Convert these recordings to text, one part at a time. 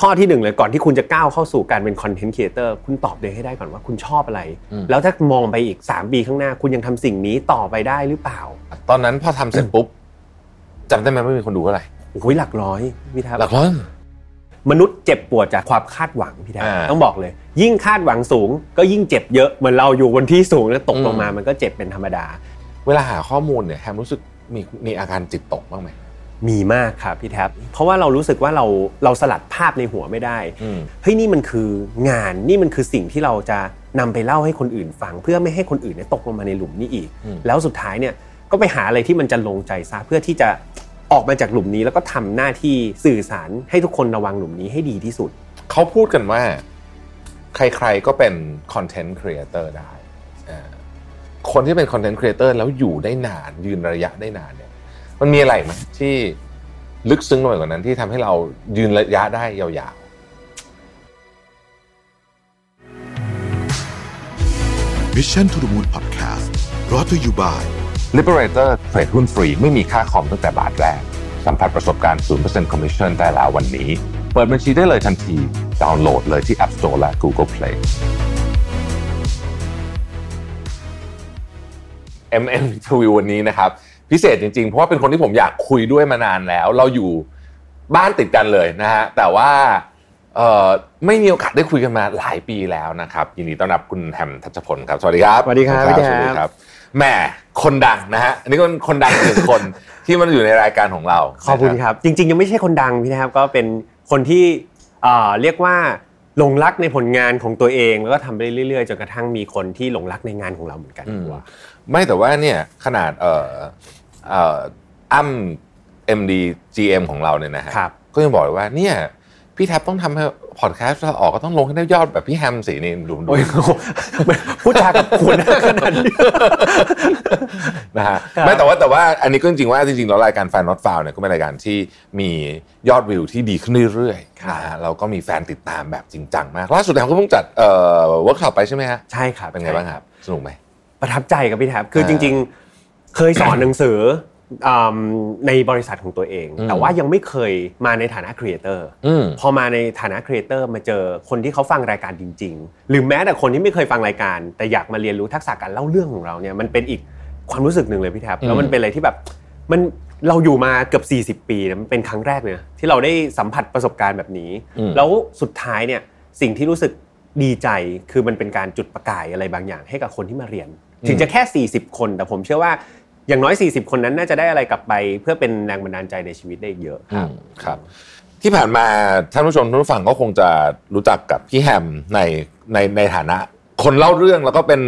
ข้อที่หนึ่งเลยก่อนที่คุณจะก้าวเข้าสู่การเป็น content creator คุณตอบตัวเองให้ได้ก่อนว่าคุณชอบอะไร แล้วถ้ามองไปอีก 3 ปีข้างหน้า คุณยังทำสิ่งนี้ต่อไปได้หรือเปล่า ตอนนั้นพอทำเสร็จปุ๊บจำได้ไหมว่ามีคนดูเท่าไหร่โอ้ยหลักร้อยพี่แท็ปหลักร้อยมนุษย์เจ็บปวดจากความคาดหวังพี่แท็ปอ่าต้องบอกเลย ยิ่งคาดหวังสูง ก็ยิ่งเจ็บเยอะเหมือนเราอยู่บนที่สูงแล้วตกลงมามันก็เจ็บเป็นธรรมดา เวลาหาข้อมูลเนี่ยแฮมรู้สึกมีมีอาการจิตตกบ้างไหม มีมากครับพี่แท็บเพราะว่าเรารู้สึกว่าเราเราสลัดภาพในหัวไม่ได้อืมเฮ้ยนี่มันคืองานนี่มันคือสิ่งที่เราจะนำไปเล่าให้คนอื่นฟัง เพื่อไม่ให้คนอื่นเนี่ยตกลงมาในหลุมนี้อีก แล้วสุดท้ายเนี่ยก็ไปหาอะไรที่มันจะลงใจซะเพื่อที่จะออกมาจากหลุมนี้แล้วก็ทำหน้าที่สื่อสารให้ทุกคนระวังหลุมนี้ให้ดีที่สุด เขาพูดกันว่า ใครๆก็เป็นคอนเทนต์ครีเอเตอร์ได้อ่าคนที่เป็น content creator แล้วอยู่ได้นานยืนระยะได้นานเนี่ย มันมีอะไรไหมที่ลึกซึ้งลงไปกว่านั้นที่ทำให้เรายืนระยะได้ยาว Mission to the Moon Podcast รอ เธออยู่ by Liberator เทรดหุ้นฟรีไม่มีค่าคอมตั้งแต่บาทแรก สัมผัสประสบการณ์ 0% Commission ได้แล้ววันนี้ เปิดบัญชีได้เลยทันที ดาวน์โหลดเลยที่ App Store และ Google Play MM Interview วันนี้นะครับ พิเศษจริงๆ เพราะว่าเป็นคนที่ผมอยากคุยด้วยมานานแล้ว เราอยู่บ้านติดกันเลยนะฮะแต่ว่าเอ่อไม่มีโอกาสได้คุยกันมาหลายปีแล้วนะครับยินดีต้อนรับคุณแฮมทัชพลครับสวัสดีครับสวัสดีครับสพี่แฮมวัสดีครับแหมคนดังนะฮะอันนี้ก็เป็นคนดังอีกหนึ่งคนที่มันอยู่ในรายการของเราขอบคุณครับ จริง ๆ ยังไม่ใช่คนดังพี่นะครับก็เป็นคนที่เอ่อเรียกว่าหลงรักในผลงานของตัวเองแล้วก็ทำไปเรื่อยๆจนกระทั่งมีคนที่หลงรักในงานของเราเหมือนกันอืมดีกว่าไม่แต่ว่าเนี่ยขนาดเอ่อเอ่ออ้ำ MD GM ของเราเนี่ยนะฮะครับก็ยังบอกเลยว่าเนี่ยพี่แท็บต้องทำให้พอดแคสต์เราออกก็ต้องลงให้ได้ยอดแบบพี่แฮมสินี่ดูดูโอ้ยพูดจากับคุณขนาดนี้นะฮะครับไม่แต่ว่าแต่ว่าอันนี้ก็จริงๆว่าจริงๆแล้วรายการแฟน not found เนี่ยก็เป็นรายการที่มียอดวิวที่ดีขึ้นเรื่อยๆนะฮะเราก็มีแฟนติดตามแบบจริงจังมากล่าสุดแฮมก็เพิ่งจัดเอ่เวิร์กช็อปไปใช่ไหมฮะใช่ครับเป็นไงบ้างครับ สนุกไหมประทับใจกับพี่แท็ปคืออ่าจริง ๆ เคยสอนหนังสืออืมในบริษัทของตัวเองอืมแต่ว่ายังไม่เคยมาในฐานะ creator อืมพอมาในฐานะ creator มาเจอคนที่เขาฟังรายการจริง ๆ หรือแม้แต่คนที่ไม่เคยฟังรายการ แต่อยากมาเรียนรู้ทักษะการเล่าเรื่องของเราเนี่ยมันเป็นอีกความรู้สึกหนึ่งเลยพี่แท็ปแล้วมันเป็นอะไรที่แบบมันเราอยู่มาเกือบ 40 ปีนะมันเป็นครั้งแรกเลยนะที่เราได้สัมผัสประสบการณ์แบบนี้อืมแล้วสุดท้ายเนี่ยสิ่งที่รู้สึกดีใจคือมันเป็นการจุดประกายอะไรบางอย่างให้กับคนที่มาเรียน ถึงจะแค่ 40 คน แต่ผมเชื่อว่า อย่างน้อย 40 คนนั้นน่าจะได้อะไรกลับไป เพื่อเป็นแรงบันดาลใจในชีวิตได้อีกเยอะครับอืมครับที่ผ่านมาท่านผู้ชมท่านผู้ฟังก็คงจะรู้จักกับพี่แฮมในในในฐานะ คนเล่าเรื่องแล้วก็เป็น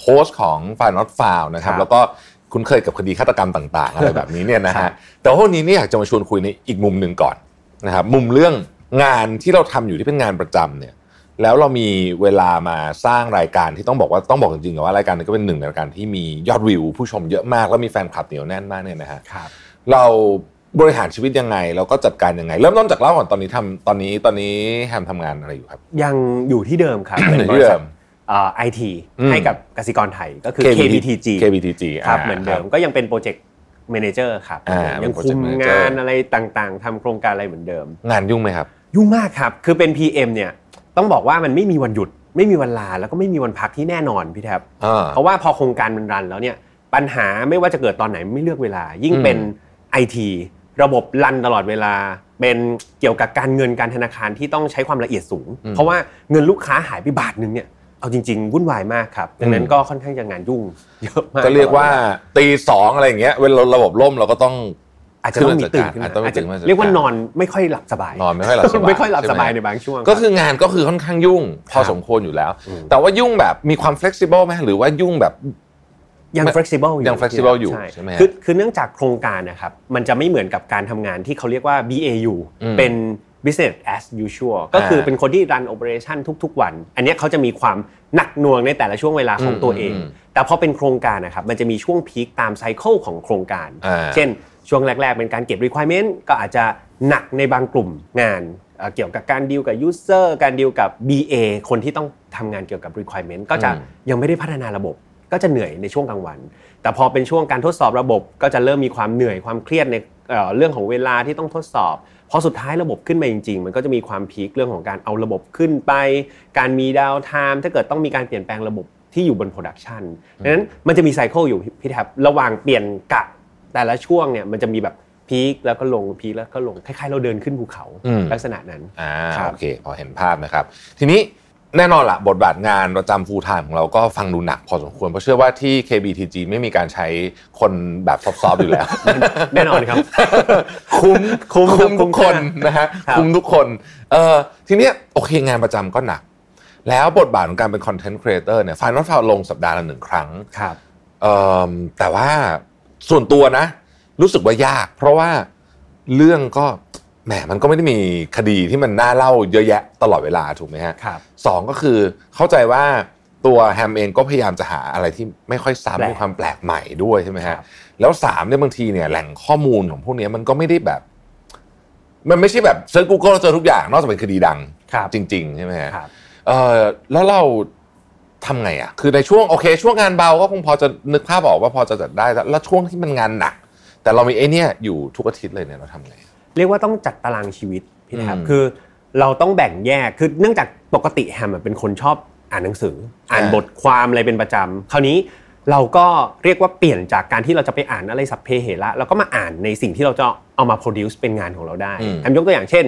โฮสต์ของ f i n a l f i l นะครับครับ แล้วก็คุ้นเคยกับคดีฆาตกรรมต่างๆอะไรแบบนี้เนี่ยนะฮะแต่ว่าวันนี้เนี่ยอยากจะมาชวนคุยในอีกมุมหนึ่งก่อนนะครับมุมเรื่องงานที่เราทำอยู่ที่เป็นงานประจำเนี่ย แล้วเรามีเวลามาสร้างรายการที่ต้องบอกว่าต้องบอกจริงๆว่ารายการนี้ก็เป็นหนึ่งในรายการที่มียอดวิว ผู้ชมเยอะมากแล้วมีแฟนคลับเหนียวแน่นมากเนี่ยนะฮะครับเราบริหารชีวิตยังไงเราก็จัดการยังไง เริ่มต้นจากเล่าก่อนตอนนี้ทำตอนนี้ตอนนี้แฮมทำงานอะไรอยู่ครับ ยังอยู่ที่เดิมครับอยู่เป็นบที่ริเดิษัทมไอทีอืมให้กับกสิกรไทยก็คือ KBTG KBTG ครับาเหมือนเดิมก็ยังเป็น project manager ครับอ่ายังเป็นคุม project manager งานอะไรต่างๆทำโครงการอะไรเหมือนเดิม งานยุ่งไหมครับ ยุ่งมากครับคือเป็น PM เนี่ย ต้องบอกว่ามันไม่มีวันหยุด ไม่มีวันลาแล้วก็ไม่มีวันพักที่แน่นอนพี่แท็บอ่าเพราะว่าพอโครงการมันรันแล้วเนี่ยปัญหาไม่ว่าจะเกิดตอนไหนไม่เลือกเวลา ยิ่งอืมเป็น IT ระบบรันตลอดเวลา เป็นเกี่ยวกับการเงินการธนาคารที่ต้องใช้ความละเอียดสูง เพราะว่าเงินลูกค้าหายไปบาทนึงเนี่ยเอาจริงๆวุ่นวายมากครับดังนั้นก็ค่อนข้างจะงานยุ่งเยอะมากก็เรียกว่าตีสองอะไรอย่างเงี้ยเวลาระบบล่มเราก็ต้อง อาจจะต้องมีตื่นขึ้นอาจมาจะต้องมีอาจจะตื่นมาจัดการเรียกว่านอนไม่ค่อยหลับสบายนอนไม่ค่อยหลับสบายไม่ค่อยหลับสบายใช่ไหมในบางช่วง ก็คืองานก็คือค่อนข้างยุ่ง พอครับสมควรอยู่แล้วอืมแต่ว่ายุ่งแบบมีความ flexible ไหมหรือว่ายุ่งแบบยัง flexible อยู่ยัง flexible อยู่ใช่ไหมฮะคือคือเนื่องจากโครงการนะครับมันจะไม่เหมือนกับการทำงานที่เขาเรียกว่า BAU อืมเป็น business as usual ก็คือเป็นคนที่รัน operation ทุก ๆ วัน อันเนี้ยเขาจะมีความหนักหน่วงในแต่ละช่วงเวลาของตัวเองอืมแต่พอเป็นโครงการนะครับมันจะมีช่วงพีคตามไซเคิลของโครงการอ่าเช่น ช่วงแรก ๆ เป็นการเก็บ requirement ก็อาจจะหนักในบางกลุ่มงานเอ่อเกี่ยวกับการดีลกับ user การดีลกับ BA คนที่ต้องทำงานเกี่ยวกับ requirement ก็จะอืมยังไม่ได้พัฒนาระบบ ก็จะเหนื่อยในช่วงกลางวัน แต่พอเป็นช่วงการทดสอบระบบ ก็จะเริ่มมีความเหนื่อยความเครียดในเอ่อเรื่องของเวลาที่ต้องทดสอบพอสุดท้ายระบบขึ้นมาจริงๆ มันก็จะมีความ peak เรื่องของการเอาระบบขึ้นไป การมี downtime ถ้าเกิดต้องมีการเปลี่ยนแปลงระบบที่อยู่บน production ดังนั้นมันจะมี cycle อยู่พี่แท็บระหว่างเปลี่ยนกะ แต่ละช่วงเนี่ยมันจะมีแบบ peak แล้วก็ลง peak แล้วก็ลงคล้ายๆ เราเดินขึ้นภูเขาอืมลักษณะนั้นอ่าครับโอเคพอเห็นภาพนะครับ ทีนี้แน่นอนละบทบาทงานประจำ full time ของเราก็ฟังดูหนักพอสมควร เพราะเชื่อว่าที่ KBTG ไม่มีการใช้คนแบบ soft ๆอยู่แล้ว แน่นอนครับ คุ้มคุ้มคุ้มครับทุกคนนะฮะครับคุ้มทุกคนเอ่อทีเนี้ยโอเคงานประจำก็หนัก แล้วบทบาทของการเป็น content creator เนี่ย File Not Found ลงสัปดาห์ละหนึ่งครั้งครับเอิ่มแต่ว่า ส่วนตัวนะ รู้สึกว่ายาก เพราะว่าเรื่องก็แหมมันก็ไม่ได้มีคดีที่มันน่าเล่าเยอะแยะตลอดเวลาถูกไหมฮะครับสองก็คือเข้าใจว่าตัวแฮมเองก็พยายามจะหาอะไรที่ไม่ค่อยแปลซ้ำ มีความแปลกใหม่ด้วยใช่ไหมครัฮะบแล้วสามเนี่ยบางทีเนี่ยแหล่งข้อมูลของพวกเนี้ยมันก็ไม่ได้แบบ มันไม่ใช่แบบ search Google เจอทุกอย่างนอกจากเป็นคดีดังครับจริง ๆ ใช่ไหมฮะครับเออแล้วเรา ทำไงอะคือในช่วงโอเค ช่วงงานเบาก็คงพอจะนึกภาพออกว่าพอจะจัดได้แต่แล้วช่วงที่มันงานหนัก แต่เรามีไอ้เนี่ยอยู่ทุกอาทิตย์เลยเนี่ยเราทำไงเรียกว่าต้องจัดตารางชีวิตพี่แท็บอืมคือเราต้องแบ่งแยกคือเนื่องจากปกติแฮมอะเป็นคนชอบอ่านหนังสือ อ่านอ่าบทความอะไรเป็นประจำคราวนี้เราก็เรียกว่าเปลี่ยนจากการที่เราจะไปอ่านอะไรสัพเพเหระเราก็มาอ่านในสิ่งที่เราจะเอามา produce เป็นงานของเราได้อืมแฮมยกตัวอย่างเช่น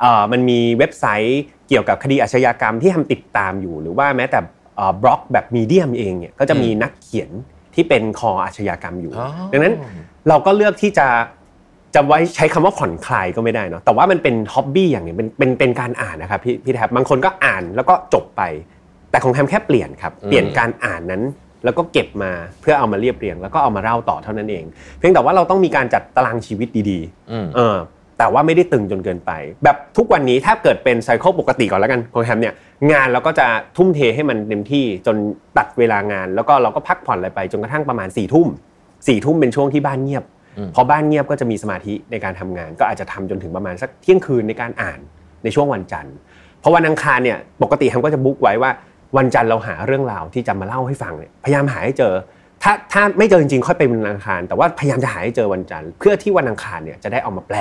เอ่อมันมีเว็บไซต์เกี่ยวกับคดีอาชญากรรมที่แฮมติดตามอยู่ หรือว่าแม้แต่ บล็อกแบบมีเดียมเองเนี่ยก็จะมีนักเขียนที่เป็นคออาชญากรรมอยู่อ๋อดังนั้นเราก็เลือกที่จะจะไว้ใช้คำว่าผ่อนคลายก็ไม่ได้เนาะแต่ว่ามันเป็นฮ็อบบี้อย่างหนึงเป็นเป็นเป็นการอ่านนะครับพี่พี่แทบบางคนก็อ่านแล้วก็จบไป แต่ของแฮมแค่เปลี่ยนครับอืมเปลี่ยนการอ่านนั้นแล้วก็เก็บมาเพื่อเอามาเรียบเรียง แล้วก็เอามาเล่าต่อเท่านั้นเอง เพียงแต่ว่าเราต้องมีการจัดตารางชีวิตดีอืมๆเออ แต่ว่าไม่ได้ตึงจนเกินไป แบบทุกวันนี้ถ้าเกิดเป็นไซเคิลปกติก่อนแล้วกันของแฮมเนี่ยงานเราก็จะทุ่มเทให้มันเต็มที่จนตัดเวลางาน แล้วก็เราก็พักผ่อนอะไรไปจนกระทั่งประมาณ4ี่ทุ่มสี่ทุ่มเป็นช่วงที่บ้านเงียบอืมพอบ้านเงียบก็จะมีสมาธิในการทำงาน ก็อาจจะทำจนถึงประมาณสักเที่ยงคืนในการอ่านในช่วงวันจันทร์เพราะวันอังคารเนี่ยปกติแฮมก็จะบุ๊กไว้ว่าวันจันทร์เราหาเรื่องราวที่จะมาเล่าให้ฟังเนี่ยพยายามหาให้เจอ ถ้าถ้าไม่เจอจริงๆค่อยไปวันอังคาร แต่ว่าพยายามจะหาให้เจอวันจันทร์เพื่อที่วันอังคารเนี่ยจะได้เอามาแปล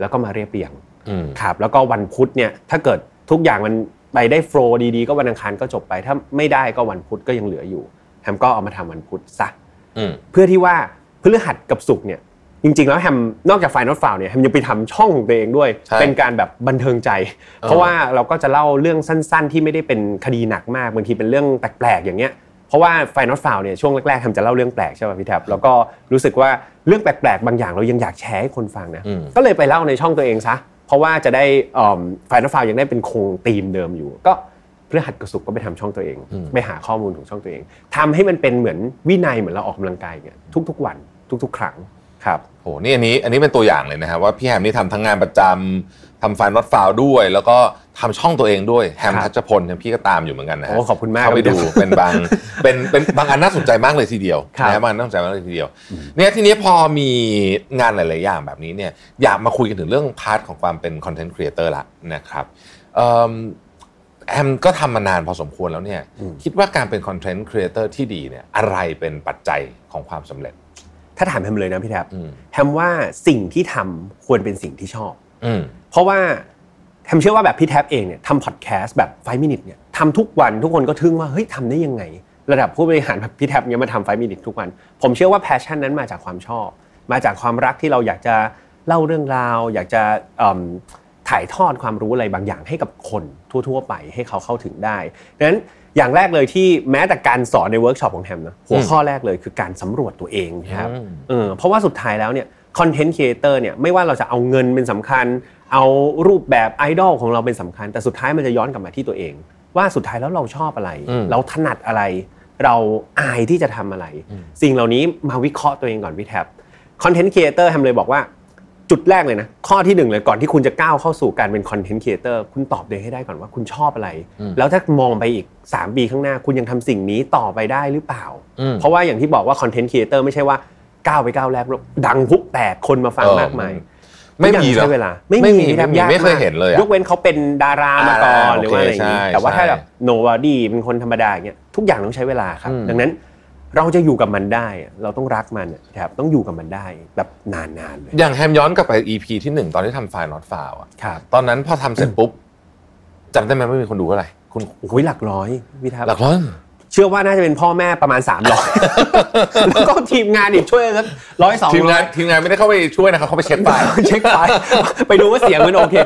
แล้วก็มาเรียบเรียงอืมครับแล้วก็วันพุธเนี่ยถ้าเกิดทุกอย่างมันไปได้โฟล์ดีๆก็วันอังคารก็จบไป ถ้าไม่ได้ก็วันพุธก็ยังเหลืออยู่แฮมก็เอามาทำวันพุธซะอืมเพื่อที่ว่าพฤหัสกับศุกร์เนี่ยจริงๆแล้วแฮมนอกจาก File Not Found เนี่ยแฮมยังไปทำช่องของตัวเองด้วยใช่เป็นการแบบบันเทิงใจ เพราะว่าเราก็จะเล่าเรื่องสั้น ๆ ที่ไม่ได้เป็นคดีหนักมากบางทีเป็นเรื่องแปลกๆอย่างเงี้ย เพราะว่า File Not Found เนี่ยช่วงแรกๆแฮมจะเล่าเรื่องแปลกใช่ป่ะพี่แท็บแล้วก็รู้สึกว่าเรื่องแปลกๆ บางอย่างเรายังอยากแชร์ให้คนฟังนะอืมก็เลยไปเล่าในช่องตัวเองซะเพราะว่าจะได้ File Not Found ยังได้เป็นคงธีมเดิมอยู่ ก็พฤหัสกับศุกร์ก็ไปทำช่องตัวเอง ไปหาข้อมูลของช่องตัวเองทำให้มันเป็นเหมือนวินัยเหมือนเราออกกำลังกายเนี่ยทุกๆวันทุก ๆ ครั้งครับโหนี่อันนี้อันนี้เป็นตัวอย่างเลยนะครับว่าพี่แฮมนี่ทำทั้งงานประจำ ทำ File Not Found ด้วย แล้วก็ทำช่องตัวเองด้วยแฮมครับทัชพลเนี่ยพี่ก็ตามอยู่เหมือนกันนะฮะโอ้ขอบคุณมากเข้าไปครับดูเป็นบางเป็นเป็นบางอันน่าสนใจมากเลยทีเดียวครับนะฮะบางอันน่าสนใจมากเลยทีเดียวเนี่ยทีนี้พอมีงานหลาย ๆ อย่างแบบนี้เนี่ยอยากมาคุยกันถึงเรื่อง part ของความเป็น content creator ละนะครับเอิ่มแฮมก็ทำมานานพอสมควรแล้วเนี่ยคิดว่าการเป็น content creator ที่ดีเนี่ยอะไรเป็นปัจจัยของความสำเร็จ ถ้าถามแฮมเลยนะพี่แท็บอืมแฮมว่าสิ่งที่ทำควรเป็นสิ่งที่ชอบอืม เพราะว่าแฮมเชื่อว่าแบบพี่แท็บเองเนี่ยทำพอดแคสต์แบบ5 minute เนี่ยทำทุกวันทุกคนก็ทึ่งว่าเฮ้ยทำได้ยังไง ระดับผู้บริหารแบบพี่แท็บเนี่ยมาทำ5 minute ทุกวัน ผมเชื่อว่า passion นั้นมาจากความชอบ มาจากความรักที่เราอยากจะเล่าเรื่องราว อยากจะเอิ่มถ่ายทอดความรู้อะไรบางอย่างให้กับคนทั่ว ๆ ไปให้เขาเข้าถึงได้ดังนั้นอย่างแรกเลยที่แม้แต่การสอนในเวิร์กช็อปของแฮมนะหัวข้อแรกเลยคือการสำรวจตัวเองนะครับอืมเออเพราะว่าสุดท้ายแล้วเนี่ย content creator เนี่ยไม่ว่าเราจะเอาเงินเป็นสำคัญ เอารูปแบบไอดอลของเราเป็นสำคัญ แต่สุดท้ายมันจะย้อนกลับมาที่ตัวเอง ว่าสุดท้ายแล้วเราชอบอะไรอืมเราถนัดอะไร เราอายที่จะทำอะไร สิ่งเหล่านี้มาวิเคราะห์ตัวเองก่อนพี่แท็บ content creator แฮมเลยบอกว่าจุดแรกเลยนะข้อที่หนึ่งเลยก่อนที่คุณจะก้าวเข้าสู่การเป็น content creator คุณตอบตัวเองให้ได้ก่อนว่าคุณชอบอะไร แล้วถ้ามองไปอีก 3 ปีข้างหน้า คุณยังทำสิ่งนี้ต่อไปได้หรือเปล่าอืมเพราะว่าอย่างที่บอกว่า content creator ไม่ใช่ว่า ก้าวไปก้าวแรกแล้วดังพลุแตกคนมาฟังเออมากมายไม่มีทุกอย่างใช้เวลาไม่ไม่มีมีไม่มียากไม่เคยเห็นเลยอะยกเว้นเขาเป็นดารามาก่อนอ่าหรือว่าอะไรอย่างนี้โอเคใช่แต่ว่าถ้าใช่แบบ nobody เป็นคนธรรมดาอย่างเงี้ยทุกอย่างต้องใช้เวลาครับอืมดังนั้นเราจะอยู่กับมันได้อะเราต้องรักมันอะครับต้องอยู่กับมันได้แบบนานๆเลยอย่างแฮมย้อนกลับไป EP ที่หนึ่งตอนที่ทำไฟล์ not file อะครับตอนนั้นพอทำเสร็จปุ๊บจำได้ไหมว่ามีคนดูเท่าไหร่คุณโอ้โหหลักร้อยพี่แท็บหลักร้อย เชื่อว่าน่าจะเป็นพ่อแม่ประมาณ 300แล้วก็ทีมงานอีกช่วยสักร้อยสองร้อยทีมงาน ทีมงานไม่ได้เข้าไปช่วยนะครับเขาไปเช็คไฟล์เช็คไฟล์ไปดูว่าเสียงมันโอเค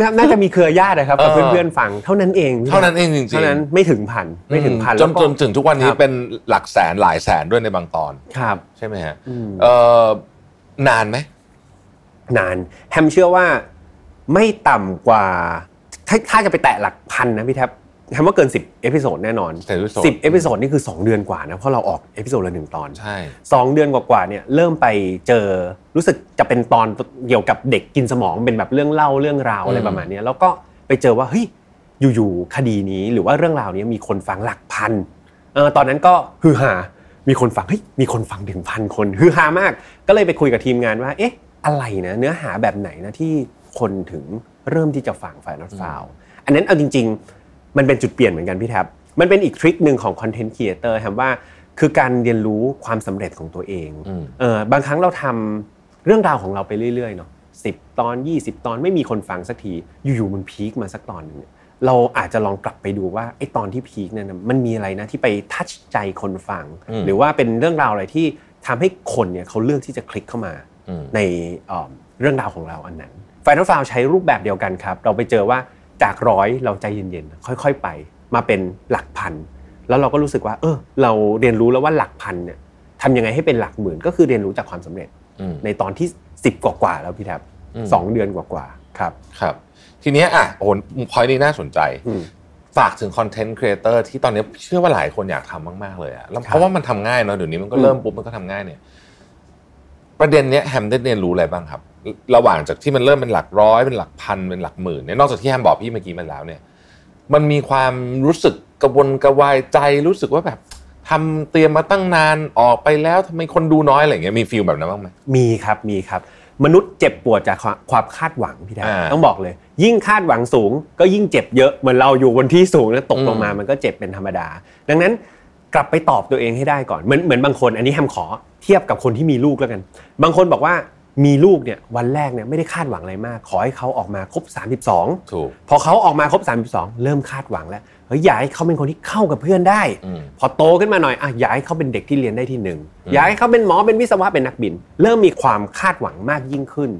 น่าน่าจะมีเครือญาตินะครับกับเออเพื่อนๆฟังเท่านั้นเองพี่เท่านั้นเองจริงๆเท่านั้นไม่ถึงพันไม่ถึงพันจนแล้วก็จนถึงทุกวันนี้ครับเป็นหลักแสนหลายแสนด้วยในบางตอนครับใช่ไหมฮะอืมเออนานไหมนานแฮมเชื่อว่าไม่ต่ำกว่าถ้าถ้าจะไปแตะหลักพันนะพี่แท็บ แฮมว่าเกิน 10 episode แน่นอน10 episode 10 episode นี่คือ 2 เดือนกว่านะเพราะเราออก episode ละหนึ่งตอนใช่สองเดือนกว่าๆเนี่ยเริ่มไปเจอรู้สึกจะเป็นตอนเกี่ยวกับเด็กกินสมองเป็นแบบเรื่องเล่าเรื่องราวอะไรอืมประมาณเนี้ยแล้วก็ไปเจอว่าเฮ้ยอยู่ๆคดีนี้หรือว่าเรื่องราวนี้มีคนฟังหลักพันเออตอนนั้นก็ฮือฮามีคนฟังเฮ้ยมีคนฟังถึงพันคนฮือฮามาก ก็เลยไปคุยกับทีมงานว่า เอ๊ะ อะไรนะเนื้อหาแบบไหนนะที่คนถึงเริ่มที่จะฟัง File Not Found อันนั้นเอาจริง ๆ มันเป็นจุดเปลี่ยนเหมือนกันพี่แท็บมันเป็นอีก trick หนึ่งของ content creator ครับว่าคือการเรียนรู้ความสำเร็จของตัวเองอืมเออบางครั้งเราทำเรื่องราวของเราไปเรื่อยๆเนาะสิบตอน 20 ตอนไม่มีคนฟังสักทีอยู่ๆมัน peak มาสักตอนหนึ่งเนี่ยเราอาจจะลองกลับไปดูว่าไอ้ตอนที่ peak เนี่ยนะมันมีอะไรนะที่ไป touch ใจคนฟังอืมหรือว่าเป็นเรื่องราวอะไรที่ทำให้คนเนี่ยเขาเลือกที่จะคลิกเข้ามาอืมในเอ่อเรื่องราวของเราอันนั้น File Not Found ใช้รูปแบบเดียวกันครับ เราไปเจอว่า จากร้อยเราใจเย็นๆค่อย ๆ ไป มาเป็นหลักพัน แล้วเราก็รู้สึกว่า เออ เราเรียนรู้แล้วว่าหลักพันเนี่ยทำยังไงให้เป็นหลักหมื่น ก็คือเรียนรู้จากความสำเร็จอืมในตอนที่10กว่าๆแล้วพี่แท็ปอืมสองเดือนกว่าๆครับครับ ทีเนี้ยอะโอ้พอยนี้น่าสนใจอืมฝากถึง content creator ที่ตอนนี้เชื่อว่าหลายคนอยากทำมากๆเลยอะแล้วครับเพราะว่ามันทำง่ายเนาะเดี๋ยวนี้มันก็อืมเริ่มปุ๊บมันก็ทำง่ายเนี่ย ประเด็นเนี้ยแฮมได้เรียนรู้อะไรบ้างครับ ระหว่างจากที่มันเริ่มเป็นหลักร้อยเป็นหลักพันเป็นหลักหมื่นเนี่ยนอกจากที่แฮมบอกพี่เมื่อกี้มาแล้วเนี่ย มันมีความรู้สึกกระวนกระวายใจรู้สึกว่าแบบทำเตรียมมาตั้งนานออกไปแล้วทำไมคนดูน้อยอะไรอย่างเงี้ยมีฟีลแบบนั้นบ้างไหมมีครับมีครับ มนุษย์เจ็บปวดจากความความคาดหวังพี่แทบอ่าต้องบอกเลย ยิ่งคาดหวังสูง ก็ยิ่งเจ็บเยอะเหมือนเราอยู่บนที่สูงแล้วตกลงมาอืมมันก็เจ็บเป็นธรรมดา ดังนั้นกลับไปตอบตัวเองให้ได้ก่อนเหมือนเหมือนบางคน อันนี้แฮมขอเทียบกับคนที่มีลูกแล้วกัน บางคนบอกว่า มีลูกเนี่ยวันแรกเนี่ยไม่ได้คาดหวังอะไรมาก ขอให้เขาออกมาครบ 32 ถูก พอเขาออกมาครบ 32 เริ่มคาดหวังแล้วเฮ้ยอยากให้เขาเป็นคนที่เข้ากับเพื่อนได้ อืม พอโตขึ้นมาหน่อยอะอยากให้เขาเป็นเด็กที่เรียนได้ที่หนึ่งอืมอยากให้เขาเป็นหมอเป็นวิศวะเป็นนักบิน เริ่มมีความคาดหวังมากยิ่งขึ้น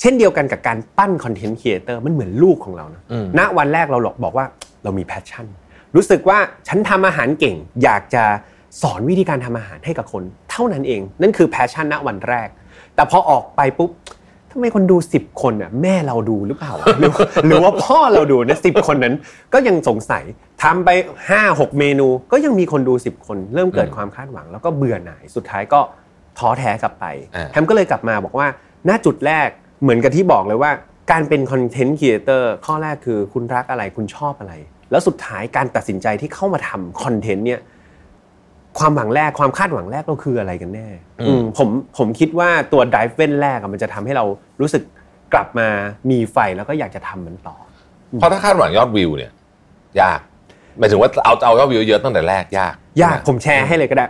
เช่นเดียวกันกับการปั้น content creator มันเหมือนลูกของเรานะอืม ณวันแรกเราบอกว่าเรามี passion รู้สึกว่าฉันทำอาหารเก่ง อยากจะสอนวิธีการทำอาหารให้กับคน เท่านั้นเองนั่นคือ passion ณวันแรก แต่พอออกไปปุ๊บทำไมคนดู 10 คนอะแม่เราดูหรือเปล่าวะหรือหรือว่าพ่อเราดูนะสิคนนั้น ก็ยังสงสัยทำไป 5 6 เมนู ก็ยังมีคนดู 10 คน เริ่มเกิดอืมความคาดหวัง แล้วก็เบื่อหน่ายสุดท้ายก็ท้อแท้กลับไปอ่าแฮมก็เลยกลับมาบอกว่าหน้าจุดแรกเหมือนกับที่บอกเลยว่า การเป็น content creator ข้อแรกคือคุณรักอะไรคุณชอบอะไร แล้วสุดท้ายการตัดสินใจที่เข้ามาทำ content เนี่ย ความหวังแรกความคาดหวังแรกเราคืออะไรกันแน่อืมอืมผมผมคิดว่าตัว dive เว้นแรกอะมันจะทำให้เรารู้สึกกลับมามีไฟแล้วก็อยากจะทำมันต่อ เพราะถ้าคาดหวังยอดวิวเนี่ยยากหมายถึงว่าเอาเอายอดวิวเยอะตั้งแต่แรกยาก ยากใช่ไหผมแชร์ให้เลยก็ได้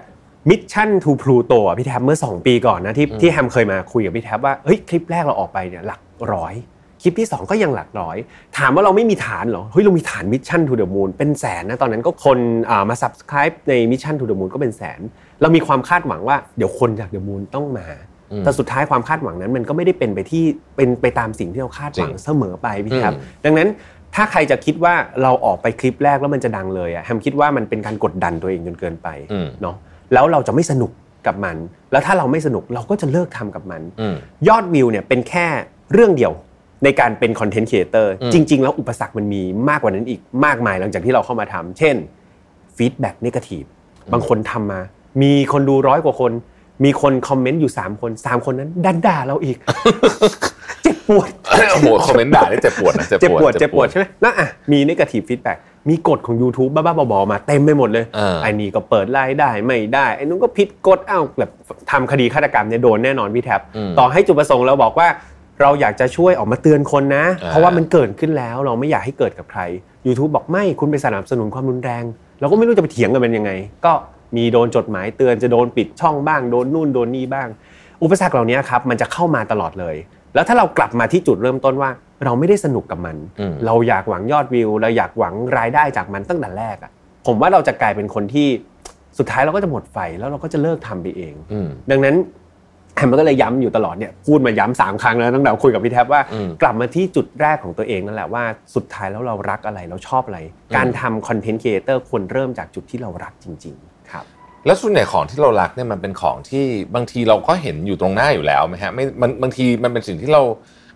Mission to Pluto อะพี่แท็บเมื่อ 2 ปีก่อนนะที่อืมที่แฮมเคยมาคุยกับพี่แท็บว่าเฮ้ยคลิปแรกเราออกไปเนี่ยหลักร้อย คลิปที่ 2 ก็ยังหลักร้อย ถามว่าเราไม่มีฐานเหรอ เฮ้ยเรามีฐาน Mission to the Moon เป็นแสนนะ ตอนนั้นก็คนอ่ามา subscribe ใน Mission to the Moon ก็เป็นแสน เรามีความคาดหวังว่าเดี๋ยวคนจาก the moon ต้องมาอืมแต่สุดท้ายความคาดหวังนั้นมันก็ไม่ได้เป็นไปที่เป็นไปตามสิ่งที่เราคาดหวังจริงเสมอไปพี่ครับอืมดังนั้นถ้าใครจะคิดว่าเราออกไปคลิปแรกแล้วมันจะดังเลยอะแฮมคิดว่ามันเป็นการกดดันตัวเองจนเกินไปอืมเนาะแล้วเราจะไม่สนุกกับมัน แล้วถ้าเราไม่สนุกเราก็จะเลิกทำกับมันอืมยอดวิวเนี่ยเป็นแค่เรื่องเดียว ในการเป็น content creator อืมจริง ๆ แล้วอุปสรรคมันมีมากกว่านั้นอีกมากมายหลังจากที่เราเข้ามาทำเช่น feedback negative บางคนทำมา มีคนดูร้อยกว่าคน มีคนคอมเมนต์อยู่ 3 คน 3 คนนั้นดันด่าเราอีก เจ็บปวดโอ้โหคอมเมนต์ด่าได้เจ็บปวดนะเจ็บปวดเจ็บปวดใช่ไหมแล้วอะมี negative feedback มีกฎของ YouTube บ้าๆบอๆมาเต็มไปหมดเลยเออไอ้นี่ก็เปิดรายได้ไม่ได้ไอ้นู้นก็ผิดกฎอ้าวแบบทำคดีฆาตกรรมเนี่ยโดนแน่นอนพี่แท็ปอืมต่อให้จุดประสงค์เราบอกว่า เราอยากจะช่วยออกมาเตือนคนนะอ่าเพราะว่ามันเกิดขึ้นแล้วเราไม่อยากให้เกิดกับใคร YouTube บอกไม่คุณไปสนับสนุนความรุนแรงเราก็ไม่รู้จะไปเถียงกันมันยังไง ก็มีโดนจดหมายเตือนจะโดนปิดช่องบ้างโดนนู่นโดนนี่บ้าง อุปสรรคเหล่านี้ครับมันจะเข้ามาตลอดเลย แล้วถ้าเรากลับมาที่จุดเริ่มต้นว่า เราไม่ได้สนุกกับมันอืมเราอยากหวังยอดวิว เราอยากหวังรายได้จากมันตั้งแต่แรกอะผมว่าเราจะกลายเป็นคนที่สุดท้ายเราก็จะหมดไฟแล้วเราก็จะเลิกทำไปเองอืมดังนั้นแฮ มมันก็เลยย้ำอยู่ตลอดเนี่ยพูดมาย้ำสามครั้งแล้วตั้งแต่คุยกับพี่แท็ปว่าอืมกลับมาที่จุดแรกของตัวเองนั่นแหละว่าสุดท้ายแล้วเรารักอะไรเราชอบอะไร การทำ content creator ควรเริ่มจากจุดที่เรารักจริง ๆ ครับ แล้วส่วนใหญ่ของที่เรารักเนี่ยมันเป็นของที่บางทีเราก็เห็นอยู่ตรงหน้าอยู่แล้วไหมฮะไม่มันบางทีมันเป็นสิ่งที่เรา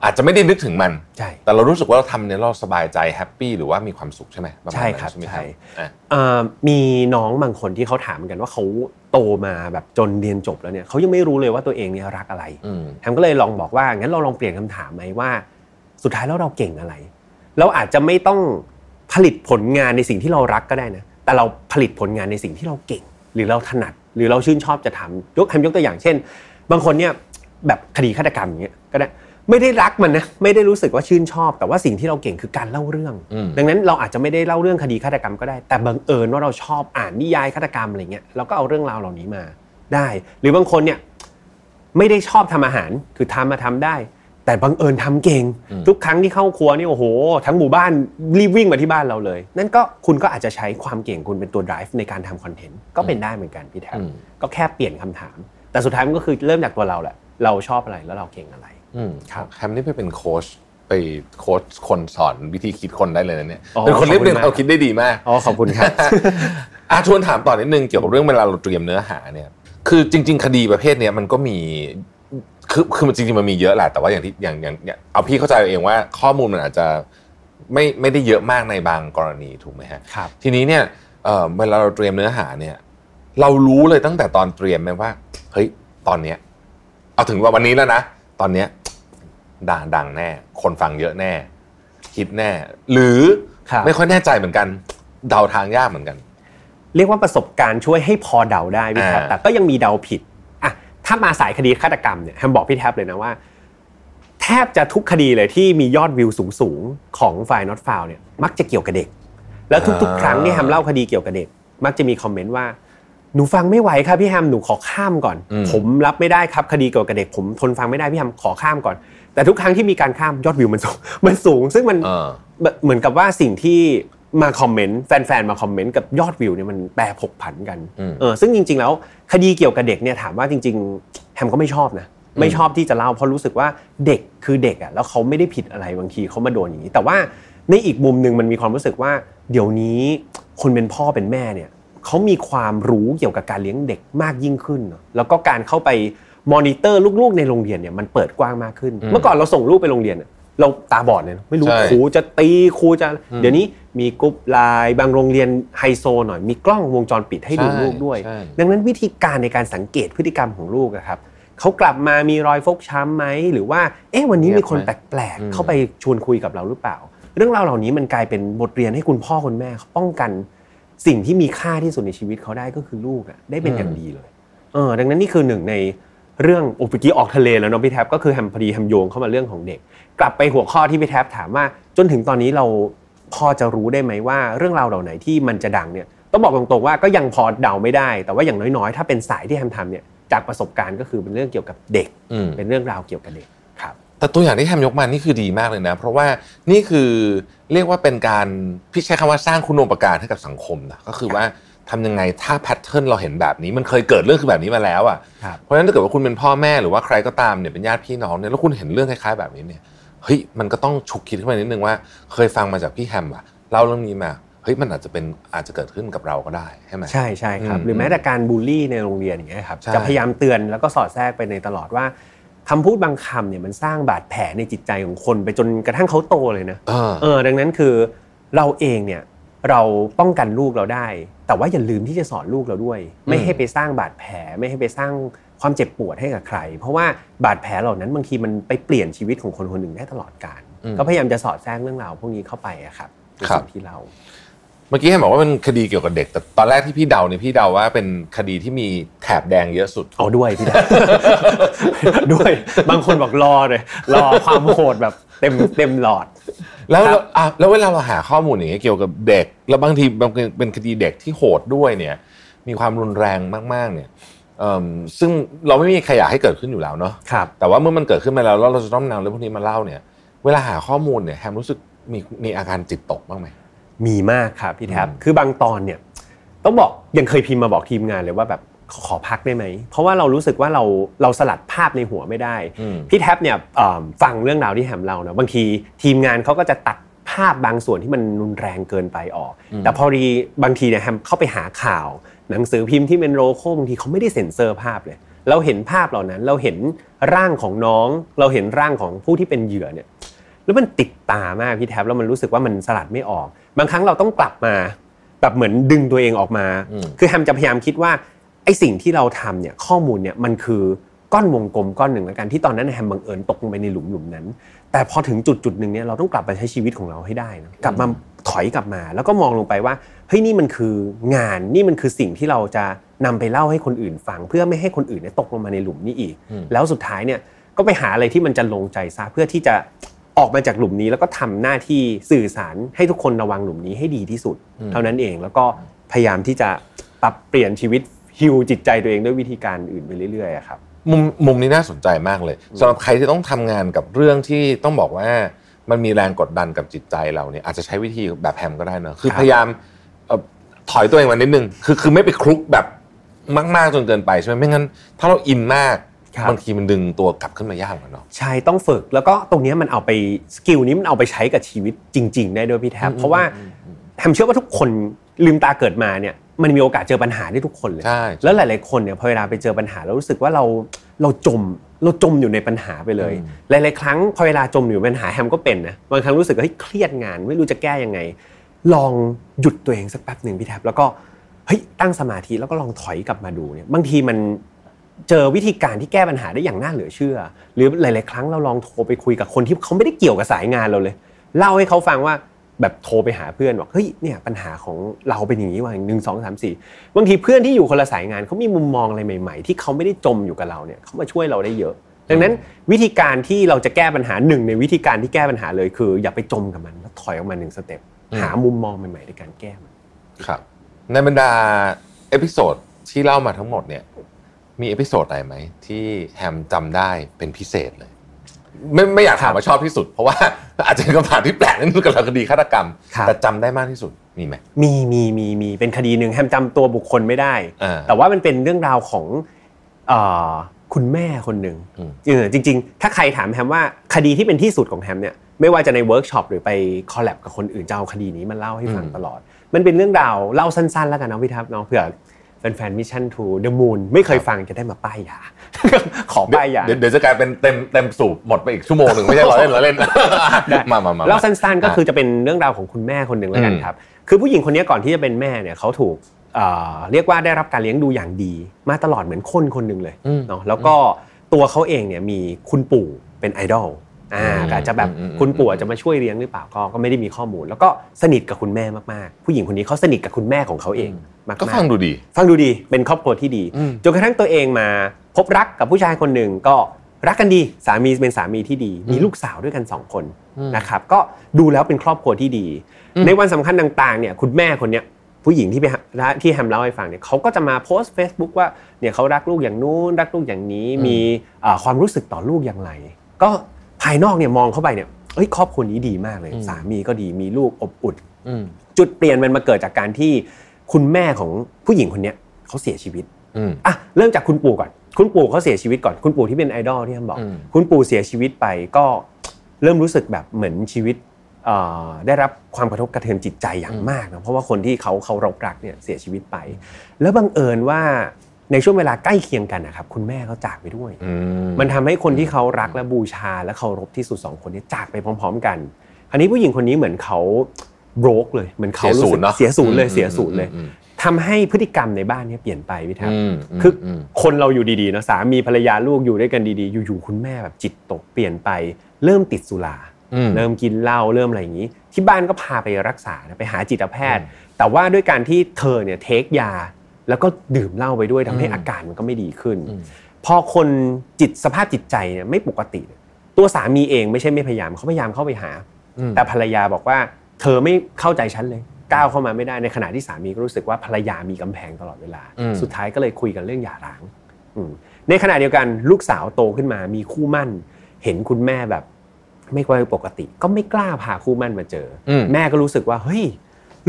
อาจจะไม่ได้นึกถึงมัน ใช่ แต่เรารู้สึกว่าเราทำเนี่ยเราสบายใจ happy หรือว่ามีความสุขใช่ไหมประมาณใช่นั้นใช่ไหมครับใช่อะเอ่อมีน้องบางคนที่เขาถามเหมือนกันว่าเขาโตมาแบบจนเรียนจบแล้วเนี่ยเขายังไม่รู้เลยว่าตัวเองเนี่ยรักอะไรอืมแฮมก็เลยลองบอกว่างั้นเราลองเปลี่ยนคำถามไหมว่า สุดท้ายแล้วเราเก่งอะไรเราอาจจะไม่ต้องผลิตผลงานในสิ่งที่เรารักก็ได้นะ แต่เราผลิตผลงานในสิ่งที่เราเก่ง หรือเราถนัด หรือเราชื่นชอบจะทำยกแฮมยกตัวอย่างเช่น บางคนเนี่ยแบบคดีฆาตกรรมอย่างเงี้ยก็ได้ ไม่ได้รักมันนะไม่ได้รู้สึกว่าชื่นชอบ แต่ว่าสิ่งที่เราเก่งคือการเล่าเรื่องอืมดังนั้นเราอาจจะไม่ได้เล่าเรื่องคดีฆาตกรรมก็ได้ แต่บังเอิญว่าเราชอบอ่านนิยายฆาตกรรมอะไรเงี้ยเราก็เอาเรื่องราวเหล่านี้มาได้ หรือบางคนเนี่ยไม่ได้ชอบทำอาหารคือทำมาทำได้ แต่บังเอิญทำเก่ง ทุกครั้งที่เข้าครัวนี่โอ้โห ทั้งหมู่บ้านรีบวิ่งมาที่บ้านเราเลย นั่นก็คุณก็อาจจะใช้ความเก่งคุณเป็นตัว drive ในการทำคอนเทนต์ก็เป็นได้เหมือนกันพี่แทบอืมก็แค่เปลี่ยนคำถาม แต่สุดท้ายมันก็คือเริ่มจากตัวเราแหละเราชอบอะไรแล้วเราเก่งอะไร อืมครับแฮมนี่ไปเป็นโค้ชไปโค้ชคนสอนวิธีคิดคนได้เลยนะเนี่ยอ๋อเป็นคนเรียบเรียงขอบคุณมากความคิดได้ดีมากอ๋อขอบคุณครับอาชวนถามต่อนิดนึงเกี่ยวกับเรื่องเวลาเราเตรียมเนื้อหาเนี่ยคือจริง ๆ คดีประเภทเนี้ยมันก็มีคือคือมันจริงๆมันมีเยอะแหละแต่ว่าอย่างที่อย่างอย่างอย่างเอาพี่เข้าใจเอาเองว่าข้อมูลมันอาจจะไม่ไม่ได้เยอะมากในบางกรณีถูกไหมฮะครับทีนี้เนี่ยเอ่อเวลาเราเตรียมเนื้อหาเนี่ย เรารู้เลยตั้งแต่ตอนเตรียมไหมว่า เฮ้ยตอนเนี้ยเอาถึงว่าวันนี้แล้วนะตอนเนี้ย ดังดังแน่ คนฟังเยอะแน่ฮิตแน่ หรือครับไม่ค่อยแน่ใจเหมือนกัน เดาทางยากเหมือนกัน เรียกว่าประสบการณ์ช่วยให้พอเดาได้พี่แท็บอ่าแต่ก็ยังมีเดาผิดอะถ้ามาสายคดีฆาตกรรมเนี่ยแฮมบอกพี่แท็บเลยนะว่า แทบจะทุกคดีเลยที่มียอดวิวสูงๆของฝ่าย not f o u n เนี่ยมักจะเกี่ยวกับเด็ก แล้วทุกๆ ครั้งที่แฮมเล่าคดีเกี่ยวกับเด็ก มักจะมีคอมเมนต์ว่าหนูฟังไม่ไหวครับพี่แฮมหนูขอข้ามก่อนอืมผมรับไม่ได้ครับคดีเกี่ยวกับเด็ก ผมทนฟังไม่ได้พี่แฮมขอข้ามก่อน แต่ทุกครั้งที่มีการข้ามยอดวิวมันสูงมันสูง ซึ่งมันเออเหมือนกับว่าสิ่งที่มาคอมเมนต์แฟนๆ มาคอมเมนต์กับยอดวิวเนี่ยมันแปรผกผันกันอืมเออซึ่งจริง ๆ แล้วคดีเกี่ยวกับเด็กเนี่ยถามว่าจริง ๆ แฮมก็ไม่ชอบนะไม่ชอบที่จะเล่าเพราะรู้สึกว่าเด็กคือเด็กอะแล้วเขาไม่ได้ผิดอะไรบางทีเขามาโดนอย่างนี้ แต่ว่าในอีกมุมหนึ่งมันมีความรู้สึกว่า เดี๋ยวนี้คนเป็นพ่อเป็นแม่เนี่ยเขามีความรู้เกี่ยวกับการเลี้ยงเด็กมากยิ่งขึ้นเนอะแล้วก็การเข้าไป มอนิเตอร์ลูกๆในโรงเรียนเนี่ยมันเปิดกว้างมากขึ้น เมื่อก่อนเราส่งลูกไปโรงเรียนอะเราตาบอดเลยนะไม่รู้ใช่ ครูจะตีครูจะ เดี๋ยวนี้มีกรุ๊ปไลน์บางโรงเรียนไฮโซหน่อยมีกล้องวงจรปิดให้ดูใช่ลูกด้วย ใช่ดังนั้นวิธีการในการสังเกตพฤติกรรมของลูกอะครับเขากลับมามีรอยฟกช้ำไหมหรือว่า เอ๊ะวันนี้มีคนแปลกๆเข้าไปชวนคุยกับเราหรือเปล่า เรื่องราวเหล่านี้มันกลายเป็นบทเรียนให้คุณพ่อคุณแม่เขาป้องกัน สิ่งที่มีค่าที่สุดในชีวิตเขาได้ก็คือลูกอะได้เป็นอย่างดีเลย เออดังนั้นนี่คือหนึ่งใน เรื่องโอปิกี้ออกทะเลแล้วเนาะพี่แท็บก็คือแฮมพอดีแฮมโยงเข้ามาเรื่องของเด็ก กลับไปหัวข้อที่พี่แท็บถามว่า จนถึงตอนนี้เราพอจะรู้ได้ไหมว่าเรื่องราวเหล่าไหนที่มันจะดังเนี่ยต้องบอกตรงๆว่าก็ยังพอเดาไม่ได้ แต่ว่าอย่างน้อยๆ ถ้าเป็นสายที่แฮมทำเนี่ยจากประสบการณ์ก็คือเป็นเรื่องเกี่ยวกับเด็กอืมเป็นเรื่องราวเกี่ยวกับเด็กครับแต่ตัวอย่างที่แฮมยกมานี่คือดีมากเลยนะ เพราะว่านี่คือเรียกว่าเป็นการพี่ใช้คำว่าสร้างคุณูปการให้กับสังคมนะก็คือว่า ทำยังไงถ้าแพทเทิร์นเราเห็นแบบนี้มันเคยเกิดเรื่องคือแบบนี้มาแล้วอะครับเพราะฉะนั้นถ้าเกิดว่าคุณเป็นพ่อแม่หรือว่าใครก็ตามเนี่ยเป็นญาติพี่น้องเนี่ยแล้วคุณเห็นเรื่องคล้ายๆแบบนี้เนี่ยเฮ้ยมันก็ต้องฉุกคิดขึ้นมานิดนึงว่า เคยฟังมาจากพี่แฮมอะเล่าเรื่องนี้มาเฮ้ยมันอาจจะเป็นอาจจะเกิดขึ้นกับเราก็ได้ใช่ไหมใช่ใช่ครับอืมหรือแม้แต่การบูลลี่ในโรงเรียนอย่างเงี้ยครับใช่จะพยายามเตือนแล้วก็สอดแทรกไปในตลอดว่าคำพูดบางคำเนี่ยมันสร้างบาดแผลในจิตใจของคน ไปจนกระทั่งเขาโตเลยนะเออเออดังนั้นคือเราเองเนี่ยเราป้องกันลูกเราได้ แต่ว่าอย่าลืมที่จะสอนลูกเราด้วย ไม่ให้ไปสร้างบาดแผล ไม่ให้ไปสร้างความเจ็บปวดให้กับใคร เพราะว่าบาดแผลเหล่านั้นบางทีมันไปเปลี่ยนชีวิตของคนคนหนึ่งได้ตลอดกาลอืมก็พยายามจะสอดแทรกเรื่องราวพวกนี้เข้าไปอะครับในครับสิ่งที่เรา เมื่อกี้แฮมบอกว่าเป็นคดีเกี่ยวกับเด็ก แต่ตอนแรกที่พี่เดาเนี่ยพี่เดาว่าเป็นคดีที่มีแถบแดงเยอะสุดเอาด้วยพี่ดาด้วยบางคนบอกรอเลยรอความโหดแบบเต็มเต็มหลอดแล้วครับแล้วอะแล้วเวลาเราหาข้อมูลอย่างเงี้ยเกี่ยวกับเด็ก แล้วบางทีบางทีเป็นคดีเด็กที่โหดด้วยเนี่ย มีความรุนแรงมากๆ เนี่ยเอิ่มซึ่งเราไม่มีใครอยากให้เกิดขึ้นอยู่แล้วเนาะครับแต่ว่าเมื่อมันเกิดขึ้นมาแล้วแล้วเราจะต้องนำเรื่องพวกนี้มาเล่าเนี่ย เวลาหาข้อมูลเนี่ยแฮมรู้สึกมีมีอาการจิตตกบ้างไหม มีมากครับพี่แท็บอืมคือบางตอนเนี่ยต้องบอกยังเคยพิมพ์มาบอกทีมงานเลยว่าแบบขอขอพักได้ไหม เพราะว่าเรารู้สึกว่าเราเราสลัดภาพในหัวไม่ได้อืมพี่แท็บเนี่ยเอิ่มฟังเรื่องราวที่แฮมเล่านะบางทีทีมงานเขาก็จะตัดภาพบางส่วนที่มันรุนแรงเกินไปออก แต่พอดีบางทีเนี่ยแฮมเข้าไปหาข่าว หนังสือพิมพ์ที่เป็นโลโก้บางทีเขาไม่ได้เซ็นเซอร์ภาพเลย เราเห็นภาพเหล่านั้น เราเห็นร่างของน้อง เราเห็นร่างของผู้ที่เป็นเหยื่อเนี่ยแล้วมันติดตามากพี่แท็บแล้วมันรู้สึกว่ามันสลัดไม่ออก บางครั้งเราต้องกลับมาแบบเหมือนดึงตัวเองออกมาอืมคือแฮมจะพยายามคิดว่าไอ้สิ่งที่เราทำเนี่ยข้อมูลเนี่ยมันคือก้อนวงกลมก้อนหนึ่งแล้วกันที่ตอนนั้นแฮมบังเอิญตกลงไปในหลุมหลุมนั้น แต่พอถึงจุดจุดหนึ่งเนี่ยเราต้องกลับมาใช้ชีวิตของเราให้ได้นะกลับมาถอยกลับมา แล้วก็มองลงไปว่าเฮ้ยนี่มันคืองานนี่มันคือสิ่งที่เราจะนำไปเล่าให้คนอื่นฟัง เพื่อไม่ให้คนอื่นเนี่ยตกลงมาในหลุมนี้อีก แล้วสุดท้ายเนี่ยก็ไปหาอะไรที่มันจะลงใจซะเพื่อที่จะ ออกมาจากหลุมนี้แล้วก็ทำหน้าที่สื่อสารให้ทุกคนระวังหลุมนี้ให้ดีที่สุด เท่านั้นเองแล้วก็พยายามที่จะปรับเปลี่ยนชีวิตฮิวจิตใจตัวเองด้วยวิธีการอื่นไปเรื่อยๆอะครับมุมมุมนี้น่าสนใจมากเลยสำหรับใครที่ต้องทำงานกับเรื่องที่ต้องบอกว่ามันมีแรงกดดันกับจิตใจเราเนี่ยอาจจะใช้วิธีแบบแฮมก็ได้เนอะคือครับพยายามเอ่อถอยตัวเองมานิดนึงคือคือไม่ไปคลุกแบบมาก ๆจนเกินไปใช่ไหมไม่งั้น ถ้าเราอินมากครั บบางทีมันดึงตัวกลับขึ้นมายากเหมือนกันเนาะใช่ต้องฝึกแล้วก็ตรงเนี้ยมันเอาไปสกิลนี้มันเอาไปใช้กับชีวิตจริง ๆ ได้ด้วยพี่แท็บเพราะว่าแฮมเชื่อว่าทุกคนลืมตาเกิดมาเนี่ยมันมีโอกาสเจอปัญหาได้ทุกคนเลยใช่แล้วหลาย ๆ คนเนี่ยพอเวลาไปเจอปัญหาแล้วรู้สึกว่าเราเราจมเราจมอยู่ในปัญหาไปเลย หลาย ๆ ครั้งพอเวลาจมอยู่ในปัญหาแฮมก็เป็นนะบางครั้งรู้สึกว่าเฮ้ยเครียดงานไม่รู้จะแก้ยังไง ลองหยุดตัวเองสักแป๊บหนึ่งพี่แท็บแล้วก็เฮ้ยตั้งสมาธิแล้วก็ลองถอยกลับมาดูเนี่ยบางทีมัน เจอวิธีการที่แก้ปัญหาได้อย่างน่าเหลือเชื่อ หรือหลาย ๆ ครั้งเราลองโทรไปคุยกับคนที่เขาไม่ได้เกี่ยวกับสายงานเราเลย เล่าให้เขาฟังว่าแบบโทรไปหาเพื่อนบอกเฮ้ยเนี่ยปัญหาของเราเป็นอย่างนี้ว่ะหนึ่งสองสามสี่บางทีเพื่อนที่อยู่คนละสายงานเขามีมุมมองอะไรใหม่ ๆ ที่เขาไม่ได้จมอยู่กับเราเนี่ยเขามาช่วยเราได้เยอะ ดังนั้นวิธีการที่เราจะแก้ปัญหาหนึ่งในวิธีการที่แก้ปัญหาเลยคือ อย่าไปจมกับมันแล้วถอยออกมาหนึ่งสเต็ปหามุมมองใหม่ๆในการแก้มันครับ ในบรรดา episode ที่เล่ามาทั้งหมดเนี่ย มี episode ไหนไหมที่แฮมจำได้เป็นพิเศษเลย ไม่ไม่อยากถามว่าชอบที่สุด เพราะว่าอาจจะเป็นคำถามที่แปลกนิดนึงกับเราคดีฆาตกรรมครับแต่จำได้มากที่สุดมีไหมมีมีมีมีเป็นคดีหนึ่งแฮมจำตัวบุคคลไม่ได้อ่าแต่ว่ามันเป็นเรื่องราวของเอ่อคุณแม่คนหนึ่งอืมเออจริง ๆ ถ้าใครถามแฮมว่าคดีที่เป็นที่สุดของแฮมเนี่ยไม่ว่าจะในเวิร์กช็อปหรือไป collab กับคนอื่นจะเอาคดีนี้มาเล่าให้ฟังตลอด มันเป็นเรื่องราวเล่าสั้นๆ แล้วกันเนาะพี่แท็ปเนาะเผื่อ แฟนๆ Mission to the Moon ไม่เคยฟังจะได้มาป้ายยา ขอป้ายยาเดี๋ยวเดี๋ยวจะกลายเป็นเต็มเต็มสูบหมดไปอีกชั่วโมงหนึ่งไม่ใช่เราเล่นเราเล่นได้มามามาเล่าสั้นๆก็คือจะเป็นเรื่องราวของคุณแม่คนหนึ่งแล้วกันอืมครับ คือผู้หญิงคนนี้ก่อนที่จะเป็นแม่เนี่ยเขาถูกเอ่อเรียกว่าได้รับการเลี้ยงดูอย่างดี มาตลอดเหมือนคนคนหนึ่งเลยอืมเนาะแล้วก็ตัวเขาเองเนี่ยมีคุณปู่เป็นไอดอลอ่าอืมก็อาจจะแบบอืมอืมคุณปู่อาจจะมาช่วยเลี้ยงหรือเปล่าก็ก็ไม่ได้มีข้อมูล แล้วก็สนิทกับคุณแม่มากๆ ผู้หญิงคนนี้เขาสนิทกับคุณแม่ของเขาเอง มากๆก็ฟังดูดี ฟังดูดีเป็นครอบครัวที่ดีอืมจนกระทั่งตัวเองมา พบรักกับผู้ชายคนหนึ่งก็รักกันดีสามีเป็นสามีที่ดี มีลูกสาวด้วยกันสองคนนะครับก็ดูแล้วเป็นครอบครัวที่ดี ในวันสำคัญต่างๆเนี่ยคุณแม่คนเนี้ยผู้หญิงที่ไปที่แฮมเล่าให้ฟังเนี่ยเขาก็จะมาโพสต์ Facebook ว่าเนี่ยเขารักลูกอย่างนู้นรักลูกอย่างนี้มีอ่าความรู้สึกต่อลูกอย่างไร ก็ภายนอกเนี่ยมองเข้าไปเนี่ยเอ้ยครอบครัวนี้ดีมากเลย สามีก็ดีมีลูกอบอุ่นอืมจุดเปลี่ยนมันมาเกิดจากการที่ คุณแม่ของผู้หญิงคนเนี้ยเขาเสียชีวิตอืมอะเริ่มจากคุณปู่ก่อน คุณปู่เขาเสียชีวิตก่อน คุณปู่ที่เป็นไอดอลที่ท่านบอกอืมคุณปู่เสียชีวิตไปก็เริ่มรู้สึกแบบเหมือนชีวิตเอ่อได้รับความกระทบกระเทือนจิตใจอย่างมากนะเพราะว่าคนที่เขาเขารบรักเนี่ยเสียชีวิตไป แล้วบังเอิญว่าในช่วงเวลาใกล้เคียงกันนะครับคุณแม่เขาจากไปด้วยอืมมันทำให้คนที่เขารักและบูชาและเคารพที่สุดสองคนนี้จากไปพร้อม ๆ กัน คราวนี้ผู้หญิงคนนี้เหมือนเขา โบรกเลยเหมือนเขารู้สึกเสีเสียยศูศูนนย์ย์เนเลอะยเสียศูนย์เลยอืมทำให้พฤติกรรมในบ้านเนี้เปลี่ยนไปพี่แท็บอืมอืมคืออมคนเราอยู่ดีๆเนอะสามีภรรยาลูกอยู่ด้วยกันดีๆ อยู่ๆคุณแม่แบบจิตตกเปลี่ยนไป เริ่มติดสุราอืมเริ่มกินเหล้าเริ่มอะไรอย่างนี้ ที่บ้านก็พาไปรักษานะไปหาจิตแพทย์ แต่ว่าด้วยการที่เธอเนี่ยเทคยา แล้วก็ดื่มเหล้าไปด้วยทำให้อืมอาการมันก็ไม่ดีขึ้นอืมพอคนจิตสภาพจิตใจเนี่ยไม่ปกติเนี่ยตัวสามีเองไม่ใช่ไม่พยายามเขาพยายามเข้าไปหาอืมแต่ภรรยาบอกว่า เธอไม่เข้าใจฉันเลยก้าวเข้ามาไม่ได้ในขณะที่สามีก็รู้สึกว่าภรรยามีกำแพงตลอดเวลาอืมสุดท้ายก็เลยคุยกันเรื่องหย่าร้างอืมในขณะเดียวกันลูกสาวโตขึ้นมามีคู่หมั่น เห็นคุณแม่แบบ ไม่ค่อยปกติ ก็ไม่กล้าพาคู่หมั่นมาเจออมแม่ก็รู้สึกว่าเฮ้ย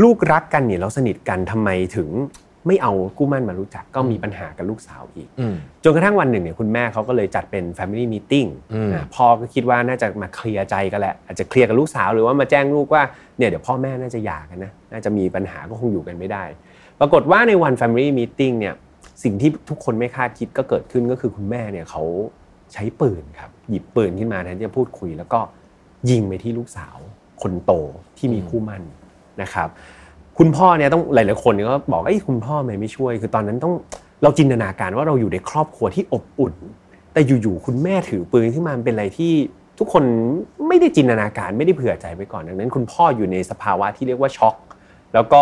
ลูกรักกันเนี่ยเราสนิทกันทำไมถึง ไม่เอาคู่หมั่นมารู้จักก็มีปัญหากับลูกสาวอีกอืมจนกระทั่งวันหนึ่งเนี่ยคุณแม่เขาก็เลยจัดเป็น Family Meeting อืมอะพ่อก็คิดว่าน่าจะมาเคลียร์ใจกันแหละ อาจจะเคลียร์กับลูกสาวหรือว่ามาแจ้งลูกว่าเนี่ยเดี๋ยวพ่อแม่น่าจะหย่ากันนะน่าจะมีปัญหาก็คงอยู่กันไม่ได้ ปรากฏว่าในวัน Family Meeting เนี่ยสิ่งที่ทุกคนไม่คาดคิดก็เกิดขึ้นก็คือคุณแม่เนี่ยเขาใช้ปืนครับหยิบปืนขึ้นมาแทนที่จะพูดคุย แล้วก็ยิงไปที่ลูกสาวคนโตที่มีคู่หมั่นนะครับ คุณพ่อเนี่ยต้องหลาย ๆ คนก็บอกไอ้คุณพ่อทำไมไม่ช่วย คือตอนนั้นต้องเราจินตนาการว่าเราอยู่ในครอบครัวที่อบอุ่น แต่อยู่ ๆ คุณแม่ถือปืนขึ้นมามันเป็นอะไรที่ทุกคนไม่ได้จินตนาการไม่ได้เผื่อใจไว้ก่อนดังนั้น คุณพ่ออยู่ในสภาวะที่เรียกว่าช็อก แล้วก็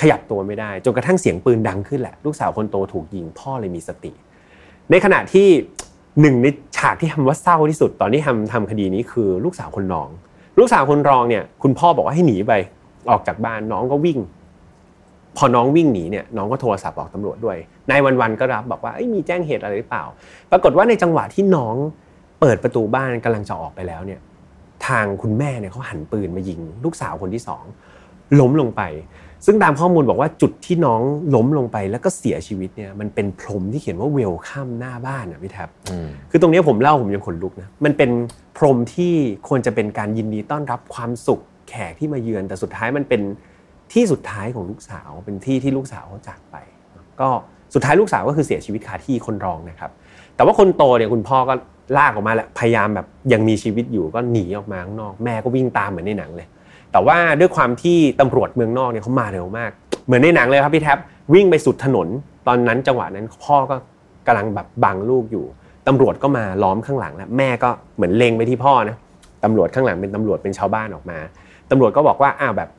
ขยับตัวไม่ได้จนกระทั่งเสียงปืนดังขึ้นแหละ ลูกสาวคนโตถูกยิงพ่อเลยมีสติ ในขณะที่หนึ่งในฉากที่ทำว่าเศร้าที่สุดตอนที่ทำทำคดีนี้คือลูกสาวคนรอง ลูกสาวคนรองเนี่ยคุณพ่อบอกว่าให้หนีไป ออกจากบ้านน้องก็วิ่ง พอน้องวิ่งหนีเนี่ยน้องก็โทรศัพท์บอกตำรวจด้วยนายวันๆก็รับบอกว่าเอ้ยมีแจ้งเหตุอะไรหรือเปล่า ปรากฏว่าในจังหวะที่น้องเปิดประตูบ้านกำลังจะออกไปแล้วเนี่ย ทางคุณแม่เนี่ยเขาหันปืนมายิง ลูกสาวคนที่สองล้มลงไป ซึ่งตามข้อมูลบอกว่าจุดที่น้องล้มลงไปแล้วก็เสียชีวิตเนี่ยมันเป็นพรมที่เขียนว่าเวลคัมหน้าบ้านอะพี่แท็บอืมคือตรงนี้ผมเล่าผมยังขนลุกนะมันเป็นพรมที่ควรจะเป็นการยินดีต้อนรับความสุข แขกที่มาเยือนแต่สุดท้ายมันเป็นที่สุดท้ายของลูกสาว เป็นที่ที่ลูกสาวเขาจากไป ก็สุดท้ายลูกสาวก็คือเสียชีวิตคาที่คนรองนะครับ แต่ว่าคนโตเนี่ยคุณพ่อก็ลากออกมาแหละพยายามแบบยังมีชีวิตอยู่ก็หนีออกมาข้างนอกแม่ก็วิ่งตามเหมือนในหนังเลย แต่ว่าด้วยความที่ตำรวจเมืองนอกเนี่ยเขามาเร็วมาก เหมือนในหนังเลยครับพี่แท็บวิ่งไปสุดถนน ตอนนั้นจังหวะนั้นพ่อก็กำลังแบบบังลูกอยู่ตำรวจก็มาล้อมข้างหลังแล้วแม่ก็เหมือนเล็งไปที่พ่อนะตำรวจข้างหลังเป็นตำรวจเป็นชาวบ้านออกมา ตำรวจก็บอกว่าอ้าวแบบ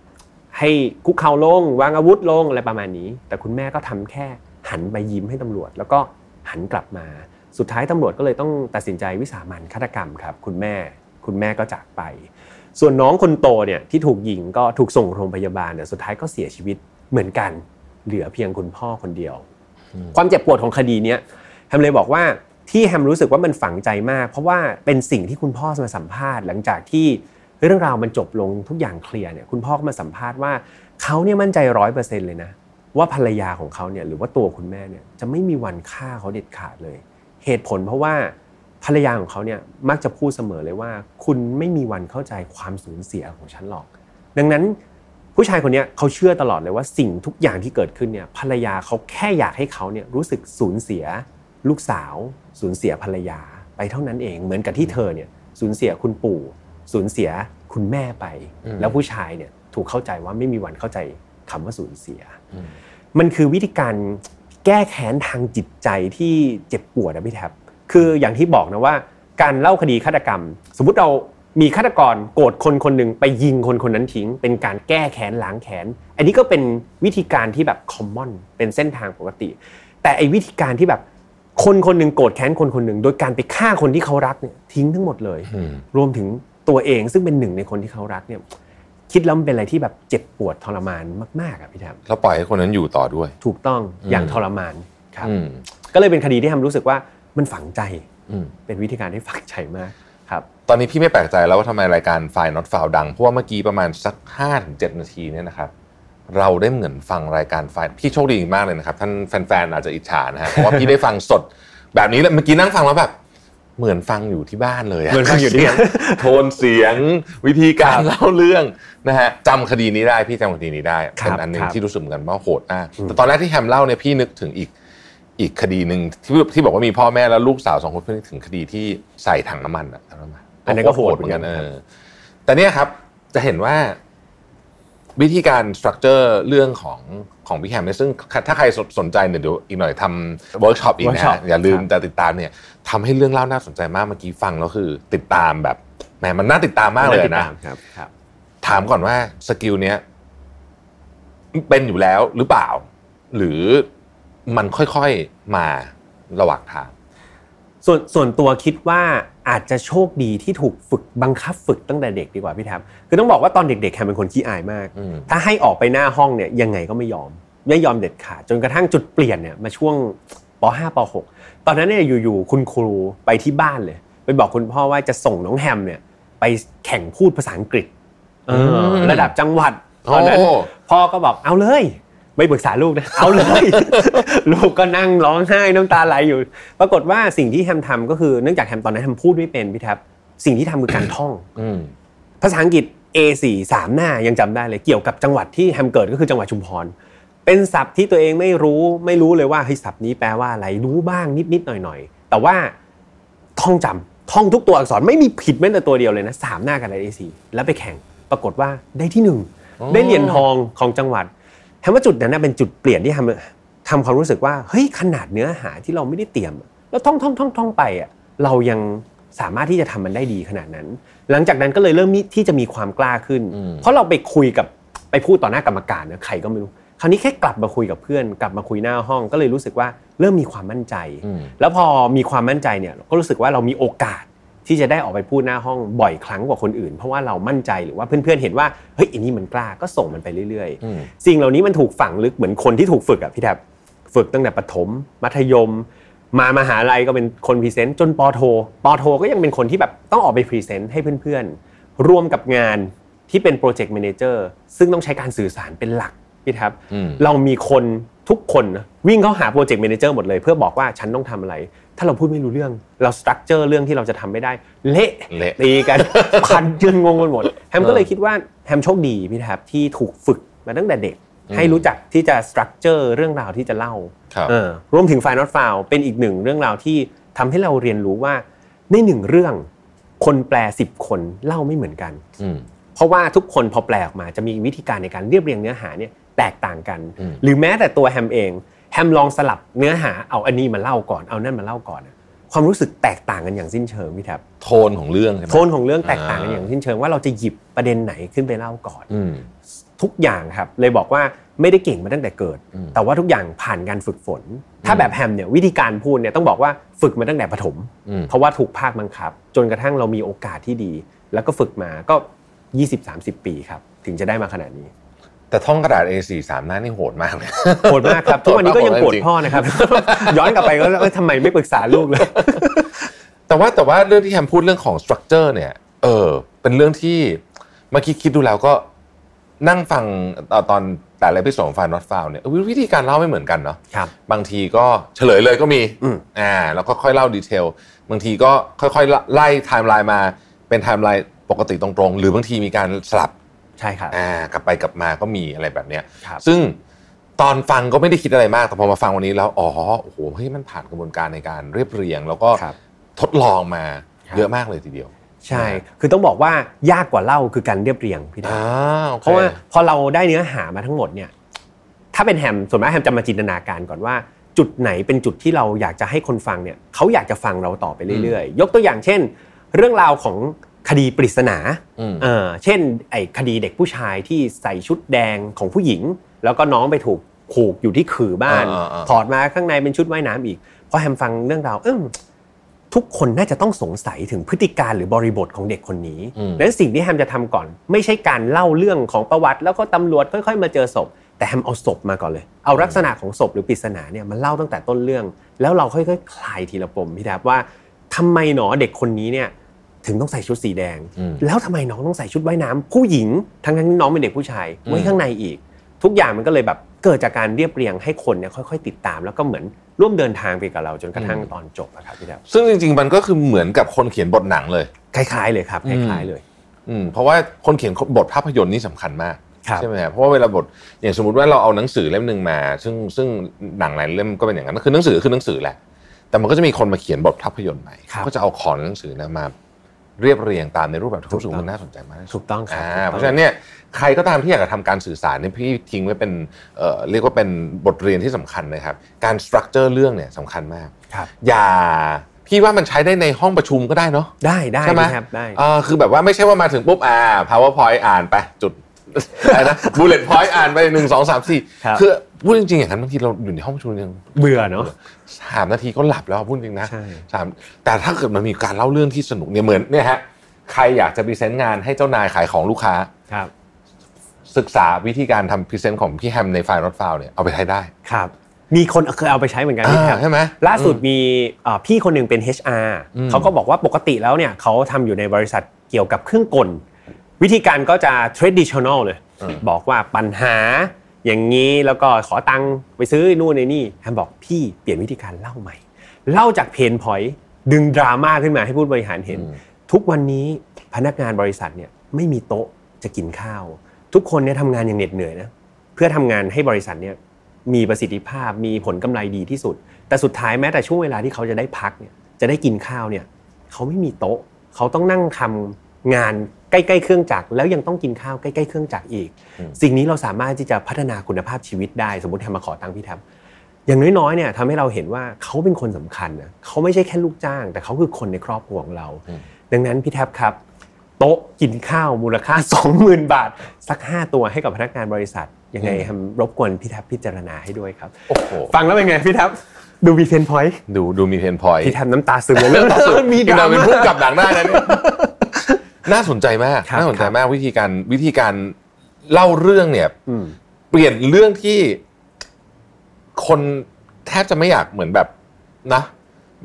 ให้คุกเข่าลงวางอาวุธลงอะไรประมาณนี้ แต่คุณแม่ก็ทำแค่หันไปยิ้มให้ตำรวจ แล้วก็หันกลับมา สุดท้ายตำรวจก็เลยต้องตัดสินใจวิสามันฆาตกรรมครับ คุณแม่คุณแม่ก็จากไป ส่วนน้องคนโตเนี่ยที่ถูกยิงก็ถูกส่งโรงพยาบาลแต่สุดท้ายก็เสียชีวิตเหมือนกัน เหลือเพียงคุณพ่อคนเดียว ความเจ็บปวดของคดีเนี้ยแฮมเลยบอกว่าที่แฮมรู้สึกว่ามันฝังใจมาก เพราะว่าเป็นสิ่งที่คุณพ่อมาสัมภาษณ์ หลังจากที่ เรื่องราวมันจบลงทุกอย่างเคลียร์เนี่ยคุณพ่อก็มาสัมภาษณ์ว่าเขาเนี่ยมั่นใจร้อยเปอร์เซ็นต์เลยนะว่าภรรยาของเขาเนี่ยหรือว่าตัวคุณแม่เนี่ยจะไม่มีวันฆ่าเขาเด็ดขาดเลย เหตุผลเพราะว่าภรรยาของเขาเนี่ยมักจะพูดเสมอเลยว่า คุณไม่มีวันเข้าใจความสูญเสียของฉันหรอก ดังนั้นผู้ชายคนนี้เขาเชื่อตลอดเลยว่าสิ่งทุกอย่างที่เกิดขึ้นเนี่ยภรรยาเขาแค่อยากให้เขาเนี่ยรู้สึกสูญเสีย ลูกสาว สูญเสียภรรยาไปเท่านั้นเอง เหมือนกับที่เธอเนี่ยสูญเสียคุณปู่ สูญเสียคุณแม่ไปอืมแล้วผู้ชายเนี่ยถูกเข้าใจว่าไม่มีวันเข้าใจคำว่าสูญเสีย มันคือวิธีการแก้แค้นทางจิตใจที่เจ็บปวดนะพี่แท็บคืออย่างที่บอกนะว่า การเล่าคดีฆาตกรรม สมมุติเรามีฆาตกรโกรธคนคนหนึ่งไปยิงคนคนนั้นทิ้ง เป็นการแก้แค้นล้างแค้น อันนี้ก็เป็นวิธีการที่แบบคอมมอนเป็นเส้นทางปกติ แต่ไอ้วิธีการที่แบบคนคนหนึ่งโกรธแค้นคนคนหนึ่งโดยการไปฆ่าคนที่เขารักเนี่ยทิ้งทั้งหมดเลยอืมรวมถึง ตัวเองซึ่งเป็นหนึ่งในคนที่เขารักเนี่ยคิดแล้วมันเป็นอะไรที่แบบเจ็บปวดทรมานมากๆอะพี่แทมแล้วปล่อยให้คนนั้นอยู่ต่อด้วย ถูกต้องอืมอย่างทรมานครับอืมก็เลยเป็นคดีที่ทำรู้สึกว่ามันฝังใจอืมเป็นวิธีการที่ฝังใจมากครับ ตอนนี้พี่ไม่แปลกใจแล้วว่าทำไมรายการไฟล์ not file ดังเพราะว่าเมื่อกี้ประมาณสัก5ถึง7นาทีเนี่ยนะครับเราได้เหมือนฟังรายการไฟล์พี่โชคดีมากเลยนะครับ ท่านแฟนๆอาจจะอิจฉานะฮะเพราะว่าพี่ได้ฟังสดแบบนี้เลยเมื่อกี้นั่งฟังแล้วแบบ เหมือนฟังอยู่ที่บ้านเลยะเหมือนฟังอยู่ที่เสียโทนเสียงวิธีการเล่าเรื่องนะฮะจำคดีนี้ได้พี่จำคดีนี้ได้ครับเป็นอันหนึ่งครับที่รู้สึกเหมือนกันว่าโหดมากแต่ตอนแรกที่แฮมเล่าเนี่ยพี่นึกถึงอีกอีกคดีหนึ่งที่ที่บอกว่ามีพ่อแม่แล้วลูกสาวสองคนพี่นึกถึงคดีที่ใส่ถังน้ำมันอะจำได้ไหมอันนั้นก็โหดเหมือนกันเออแต่เนี่ยครับจะเห็นว่า วิธีการ structure เรื่องของของพี่แฮมเนี่ยซึ่งถ้าใครสนสนใจเนี่ยเดี๋ยวอีกหน่อยทำเวิร์กช็อปอีกนะ workshop ฮะอย่าลืมครับแต่ติดตามเนี่ยทำให้เรื่องเล่าน่าสนใจมากเมื่อกี้ฟังแล้วคือ ติดตามแบบแหมมันน่าติดตามมากเลยติดนะตามครับครับถามก่อนว่า skill เนี้ยเป็นอยู่แล้วหรือเปล่า หรือมันค่อยๆมาระหว่างทาง ส่วนส่วนตัวคิดว่าอาจจะโชคดีที่ถูกฝึกบังคับฝึกตั้งแต่เด็กดีกว่าพี่แท็ปคือต้องบอกว่าตอนเด็กๆแฮมเป็นคนขี้อายมากอืมถ้าให้ออกไปหน้าห้องเนี่ยยังไงก็ไม่ยอมไม่ยอมเด็ดขาดจนกระทั่งจุดเปลี่ยนเนี่ยมาช่วงป .5 ป .6 ตอนนั้นเนี่ยอยู่ๆคุณครูไปที่บ้านเลย ไปบอกคุณพ่อว่าจะส่งน้องแฮมเนี่ยไปแข่งพูดภาษาอังกฤษเอออมระดับจังหวัดตอนนั้นโอ้พ่อก็บอกเอาเลย ไม่ปรึกษาลูกนะเอาเลย ลูกก็นั่งร้องไห้น้ำตาไหลอยู่ ปรากฏว่าสิ่งที่แฮมทำก็คือเนื่องจากแฮมตอนนั้นแฮมพูดไม่เป็นพี่แท็บสิ่งที่ทำคือการท่องอืมภาษาอังกฤษ A4 สามหน้ายังจำได้เลยเกี่ยวกับจังหวัดที่แฮมเกิดก็คือจังหวัดชุมพรเป็นศัพท์ที่ตัวเองไม่รู้ไม่รู้เลยว่าเฮ้ยศัพท์นี้แปลว่าอะไรรู้บ้างนิดๆหน่อยๆแต่ว่าท่องจำท่องทุกตัวอักษรไม่มีผิดแม้แต่ตัวเดียวเลยนะสามหน้ากับ A4 แล้วไปแข่ง ปรากฏว่าได้ที่หนึ่งอ๋อได้เหรียญทองของจังหวัด แฮมว่าจุดนั้นนะเป็นจุดเปลี่ยนที่ทำทำความรู้สึกว่าเฮ้ยขนาดเนื้อหาที่เราไม่ได้เตรียมอะแล้วท่องท่องท่องท่องไปอะเรายังสามารถที่จะทำมันได้ดีขนาดนั้น หลังจากนั้นก็เลยเริ่มมีที่จะมีความกล้าขึ้นอืมเพราะเราไปคุยกับไปพูดต่อหน้ากรรมการนะใครก็ไม่รู้ คราวนี้แค่กลับมาคุยกับเพื่อน กลับมาคุยหน้าห้องก็เลยรู้สึกว่าเริ่มมีความมั่นใจอืมแล้วพอมีความมั่นใจเนี่ยก็รู้สึกว่าเรามีโอกาส ที่จะได้ออกไปพูดหน้าห้องบ่อยครั้งกว่าคนอื่น เพราะว่าเรามั่นใจหรือว่าเพื่อนๆเห็นว่าเฮ้ยอันนี้มันกล้าก็ส่งมันไปเรื่อยอืมๆสิ่งเหล่านี้มันถูกฝังลึกเหมือนคนที่ถูกฝึกอะพี่แทบฝึกตั้งแต่ประถม มัธยม มามหาลัยก็เป็นคน present จนปอโทปอโทก็ยังเป็นคนที่แบบต้องออกไป present ให้เพื่อนๆร่วมกับงานที่เป็น project manager ซึ่งต้องใช้การสื่อสารเป็นหลักพี่แท็ปอืมเรามีคนทุกคนนะวิ่งเข้าหา project manager หมดเลย เพื่อบอกว่าฉันต้องทำอะไร ถ้าเราพูดไม่รู้เรื่อง เรา structure เรื่องที่เราจะทำไม่ได้ เละเละตีกันพันจนงงกันหมดแฮมก็เออเลยคิดว่าแฮมโชคดีพี่แท็ปที่ถูกฝึกมาตั้งแต่เด็กอืมให้รู้จักที่จะ structure เรื่องราวที่จะเล่าครับเออรวมถึง File Not Found เป็นอีกหนึ่งเรื่องราวที่ทำให้เราเรียนรู้ว่าในหนึ่งเรื่องคนแปลสิบคนเล่าไม่เหมือนกันอืมเพราะว่าทุกคนพอแปลออกมาจะมีวิธีการในการเรียบเรียงเนื้อหาเนี่ยแตกต่างกันอืมหรือแม้แต่ตัวแฮมเอง แฮมลองสลับเนื้อหาเอาอันนี้มาเล่าก่อนเอานั่นมาเล่าก่อนอะความรู้สึกแตกต่างกันอย่างสิ้นเชิงพี่แท็บโทนของเรื่องใช่ไหมโทนของเรื่องแตกต่างกันอ่าอย่างสิ้นเชิงว่าเราจะหยิบประเด็นไหนขึ้นไปเล่าก่อนอืมทุกอย่างครับเลยบอกว่าไม่ได้เก่งมาตั้งแต่เกิดอืมแต่ว่าทุกอย่างผ่านการฝึกฝน ถ้าแบบแฮมเนี่ยวิธีการพูดเนี่ยต้องบอกว่าฝึกมาตั้งแต่ประถมอืมเพราะว่าถูกภาคบังคับ จนกระทั่งเรามีโอกาสที่ดี แล้วก็ฝึกมาก็ 20-30 ปีครับถึงจะได้มาขนาดนี้ แต่ท่องกระดาษ A4 สามหน้านี่โหดมากเลยโหดมากครับทุกวันนี้ก็ยังปวดพ่อนะครับ ย้อนกลับไปก็เอ้ยทำไมไม่ปรึกษาลูกเลย แต่ว่าแต่ว่าเรื่องที่แฮมพูดเรื่องของสตรัคเจอร์เนี่ย เออ เป็นเรื่องที่เมื่อกี้คิดดูแล้วก็นั่งฟังตอนตอนแต่ละ episode ของ File Not Found เนี่ยเออวิธีการเล่าไม่เหมือนกันเนาะครับบางทีก็เฉลยเลยก็มีอืมอ่าแล้วก็ค่อยเล่า detail บางทีก็ค่อยๆไล่ไทม์ไลน์มาเป็นไทม์ไลน์ปกติตรงๆ หรือบางทีมีการสลับ ใช่ครับอ่ากลับไปกลับมาก็มีอะไรแบบเนี้ยครับซึ่งตอนฟังก็ไม่ได้คิดอะไรมากแต่พอมาฟังวันนี้แล้วอ๋อโอ้โหเฮ้ยมันผ่านกระบวนการในการเรียบเรียง แล้วก็ครับทดลองมาครับเยอะมากเลยทีเดียว ใช่ คือต้องบอกว่ายากกว่าเล่าคือการเรียบเรียงพี่ดาอ่าโอคเพราะว่าพอเราได้เนื้อหามาทั้งหมดเนี่ยถ้าเป็นแฮมส่วนมากแฮมจะมาจินตนาการก่อนว่า จุดไหนเป็นจุดที่เราอยากจะให้คนฟังเนี่ยเขาอยากจะฟังเราต่อไปเรื่อยๆ ยกตัวอย่างเช่น เรื่องราวของ คดีปริศนาอืมเออเช่นไอ้คดีเด็กผู้ชายที่ใส่ชุดแดงของผู้หญิง แล้วก็น้องไปถูกผูกอยู่ที่ขื่อบ้านอ่าอ่าอ่าถอดมาข้างในเป็นชุดว่ายน้ำอีกพอแฮมฟังเรื่องราวเอมทุกคนน่าจะต้องสงสัยถึงพฤติการหรือบริบทของเด็กคนนี้อืมนั้นสิ่งที่แฮมจะทำก่อน ไม่ใช่การเล่าเรื่องของประวัติ แล้วก็ตำรวจค่อย ๆ มาเจอศพ แต่แฮมเอาศพมาก่อนเลย เอาลักษณะของศพหรือปริศนาเนี่ยมาเล่าตั้งแต่ต้นเรื่อง แล้วเราค่อยๆคลายทีละปมพี่ดาบว่าทำไมหนอเด็กคนนี้เนี่ย ถึงต้องใส่ชุดสีแดงอืมแล้วทำไมน้องต้องใส่ชุดว่ายน้ำผู้หญิงทั้งๆที่น้องเป็นเด็กผู้ชายอืมไว้ข้างในอีก ทุกอย่างมันก็เลยแบบเกิดจากการเรียบเรียงให้คนเนี่ยค่อย ๆ ติดตาม แล้วก็เหมือนร่วมเดินทางไปกับเราจนกระทั่งตอนจบอะครับพี่ดาวซึ่งจริง ๆ มันก็คือเหมือนกับคนเขียนบทหนังเลยคล้าย ๆ เลยครับคล้ายๆเลยอืมเพราะว่าคนเขียนบทภาพยนตร์นี่สำคัญมากครับใช่ไหมฮะเพราะว่าเวลาบทอย่างสมมติว่าเราเอาหนังสือเล่มหนึ่งมา ซึ่งซึ่งหนังหลายเล่มก็เป็นอย่างนั้นคือหนังสือคือหนังสือแหละแต่มันก็จะมีคนมาเขียนบทภาพยนตร์ใหม่ครับก็จะเอาของในหนังสือนะมา เรียบเรียงตามในรูปแบบที่ผมรู้สึกถูกต้องมันน่าสนใจมากที่สุดถูกต้องครับอ่าถูกต้องเพราะฉะนั้นเนี่ยใครก็ตามที่อยากจะทำการสื่อสารเนี่ยพี่ทิ้งไว้เป็นเอ่อเรียกว่าเป็นบทเรียนที่สำคัญนะครับ การ structure เรื่องเนี่ยสำคัญมากครับอย่าพี่ว่ามันใช้ได้ในห้องประชุมก็ได้เนาะได้ได้ใช่ไหมครับได้อ่าคือแบบว่าไม่ใช่ว่ามาถึงปุ๊บอ่า powerpoint อ่านไปจุดอะไรนะ bullet point อ่านไปหนึ่งสองสามสี่ครับคือ พูดจริงๆอย่างนั้นบางทีเราอยู่ในห้องประชุมยังเบื่อเนาะสามนาทีก็หลับแล้วพูดจริงนะใช่สามแต่ถ้าเกิดมันมีการเล่าเรื่องที่สนุกเนี่ยเหมือนเนี่ยฮะใครอยากจะ present งานให้เจ้านายขายของลูกค้าครับ ศึกษาวิธีการทำ present ของพี่แฮมใน File Not Found เนี่ยเอาไปใช้ได้ครับ มีคนเคยเอาไปใช้เหมือนกันพี่แทอ่าใช่ไหมล่าสุดมีเอ่อพี่คนหนึ่งเป็น HR อืมเขาก็บอกว่าปกติแล้วเนี่ยเขาทำอยู่ในบริษัทเกี่ยวกับเครื่องกล วิธีการก็จะ traditional เลย บอกว่าปัญหา อย่างนี้แล้วก็ขอตังค์ไปซื้อนู่นในนี่แฮมบอกพี่เปลี่ยนวิธีการเล่าใหม่ เล่าจาก pain point ดึงดราม่าขึ้นมาให้ผู้บริหารเห็น ทุกวันนี้พนักงานบริษัทเนี่ยไม่มีโต๊ะจะกินข้าว ทุกคนเนี่ยทำงานอย่างเหน็ดเหนื่อยนะเพื่อทำงานให้บริษัทเนี่ยมีประสิทธิภาพมีผลกำไรดีที่สุด แต่สุดท้ายแม้แต่ช่วงเวลาที่เขาจะได้พักเนี่ยจะได้กินข้าวเนี่ยเขาไม่มีโต๊ะ เขาต้องนั่งทำงาน ใกล้ๆเครื่องจักรแล้วยังต้องกินข้าวใกล้ๆเครื่องจักรอีก สิ่งนี้เราสามารถที่จะพัฒนาคุณภาพชีวิตได้ สมมติแทมมาขอตังค์พี่แทมอย่างน้อยๆเนี่ยทำให้เราเห็นว่าเขาเป็นคนสำคัญนะเขาไม่ใช่แค่ลูกจ้าง แต่เขาคือคนในครอบครัวของเรา ดังนั้นพี่แทบครับ โต๊ะกินข้าวมูลค่า 20,000 บาท สัก 5 ตัวให้กับพนักงานบริษัท ยังไงทำรบกวนพี่แทบพิจารณาให้ด้วยครับโอ้โหฟังแล้วเป็นไงพี่แทบดูมีเพนพอยต์ดูดูมีเพนพอยต์พี่แทบน้ำตาซึมเลยเรื่องมีดราเราเป็นม่าผู้กำกับหนังได้นะเนี่ย น่าสนใจมากครับน่าสนใจมากวิธีการวิธีการเล่าเรื่องเนี่ยอืมเปลี่ยนเรื่องที่คนแทบจะไม่อยากเหมือนแบบนะ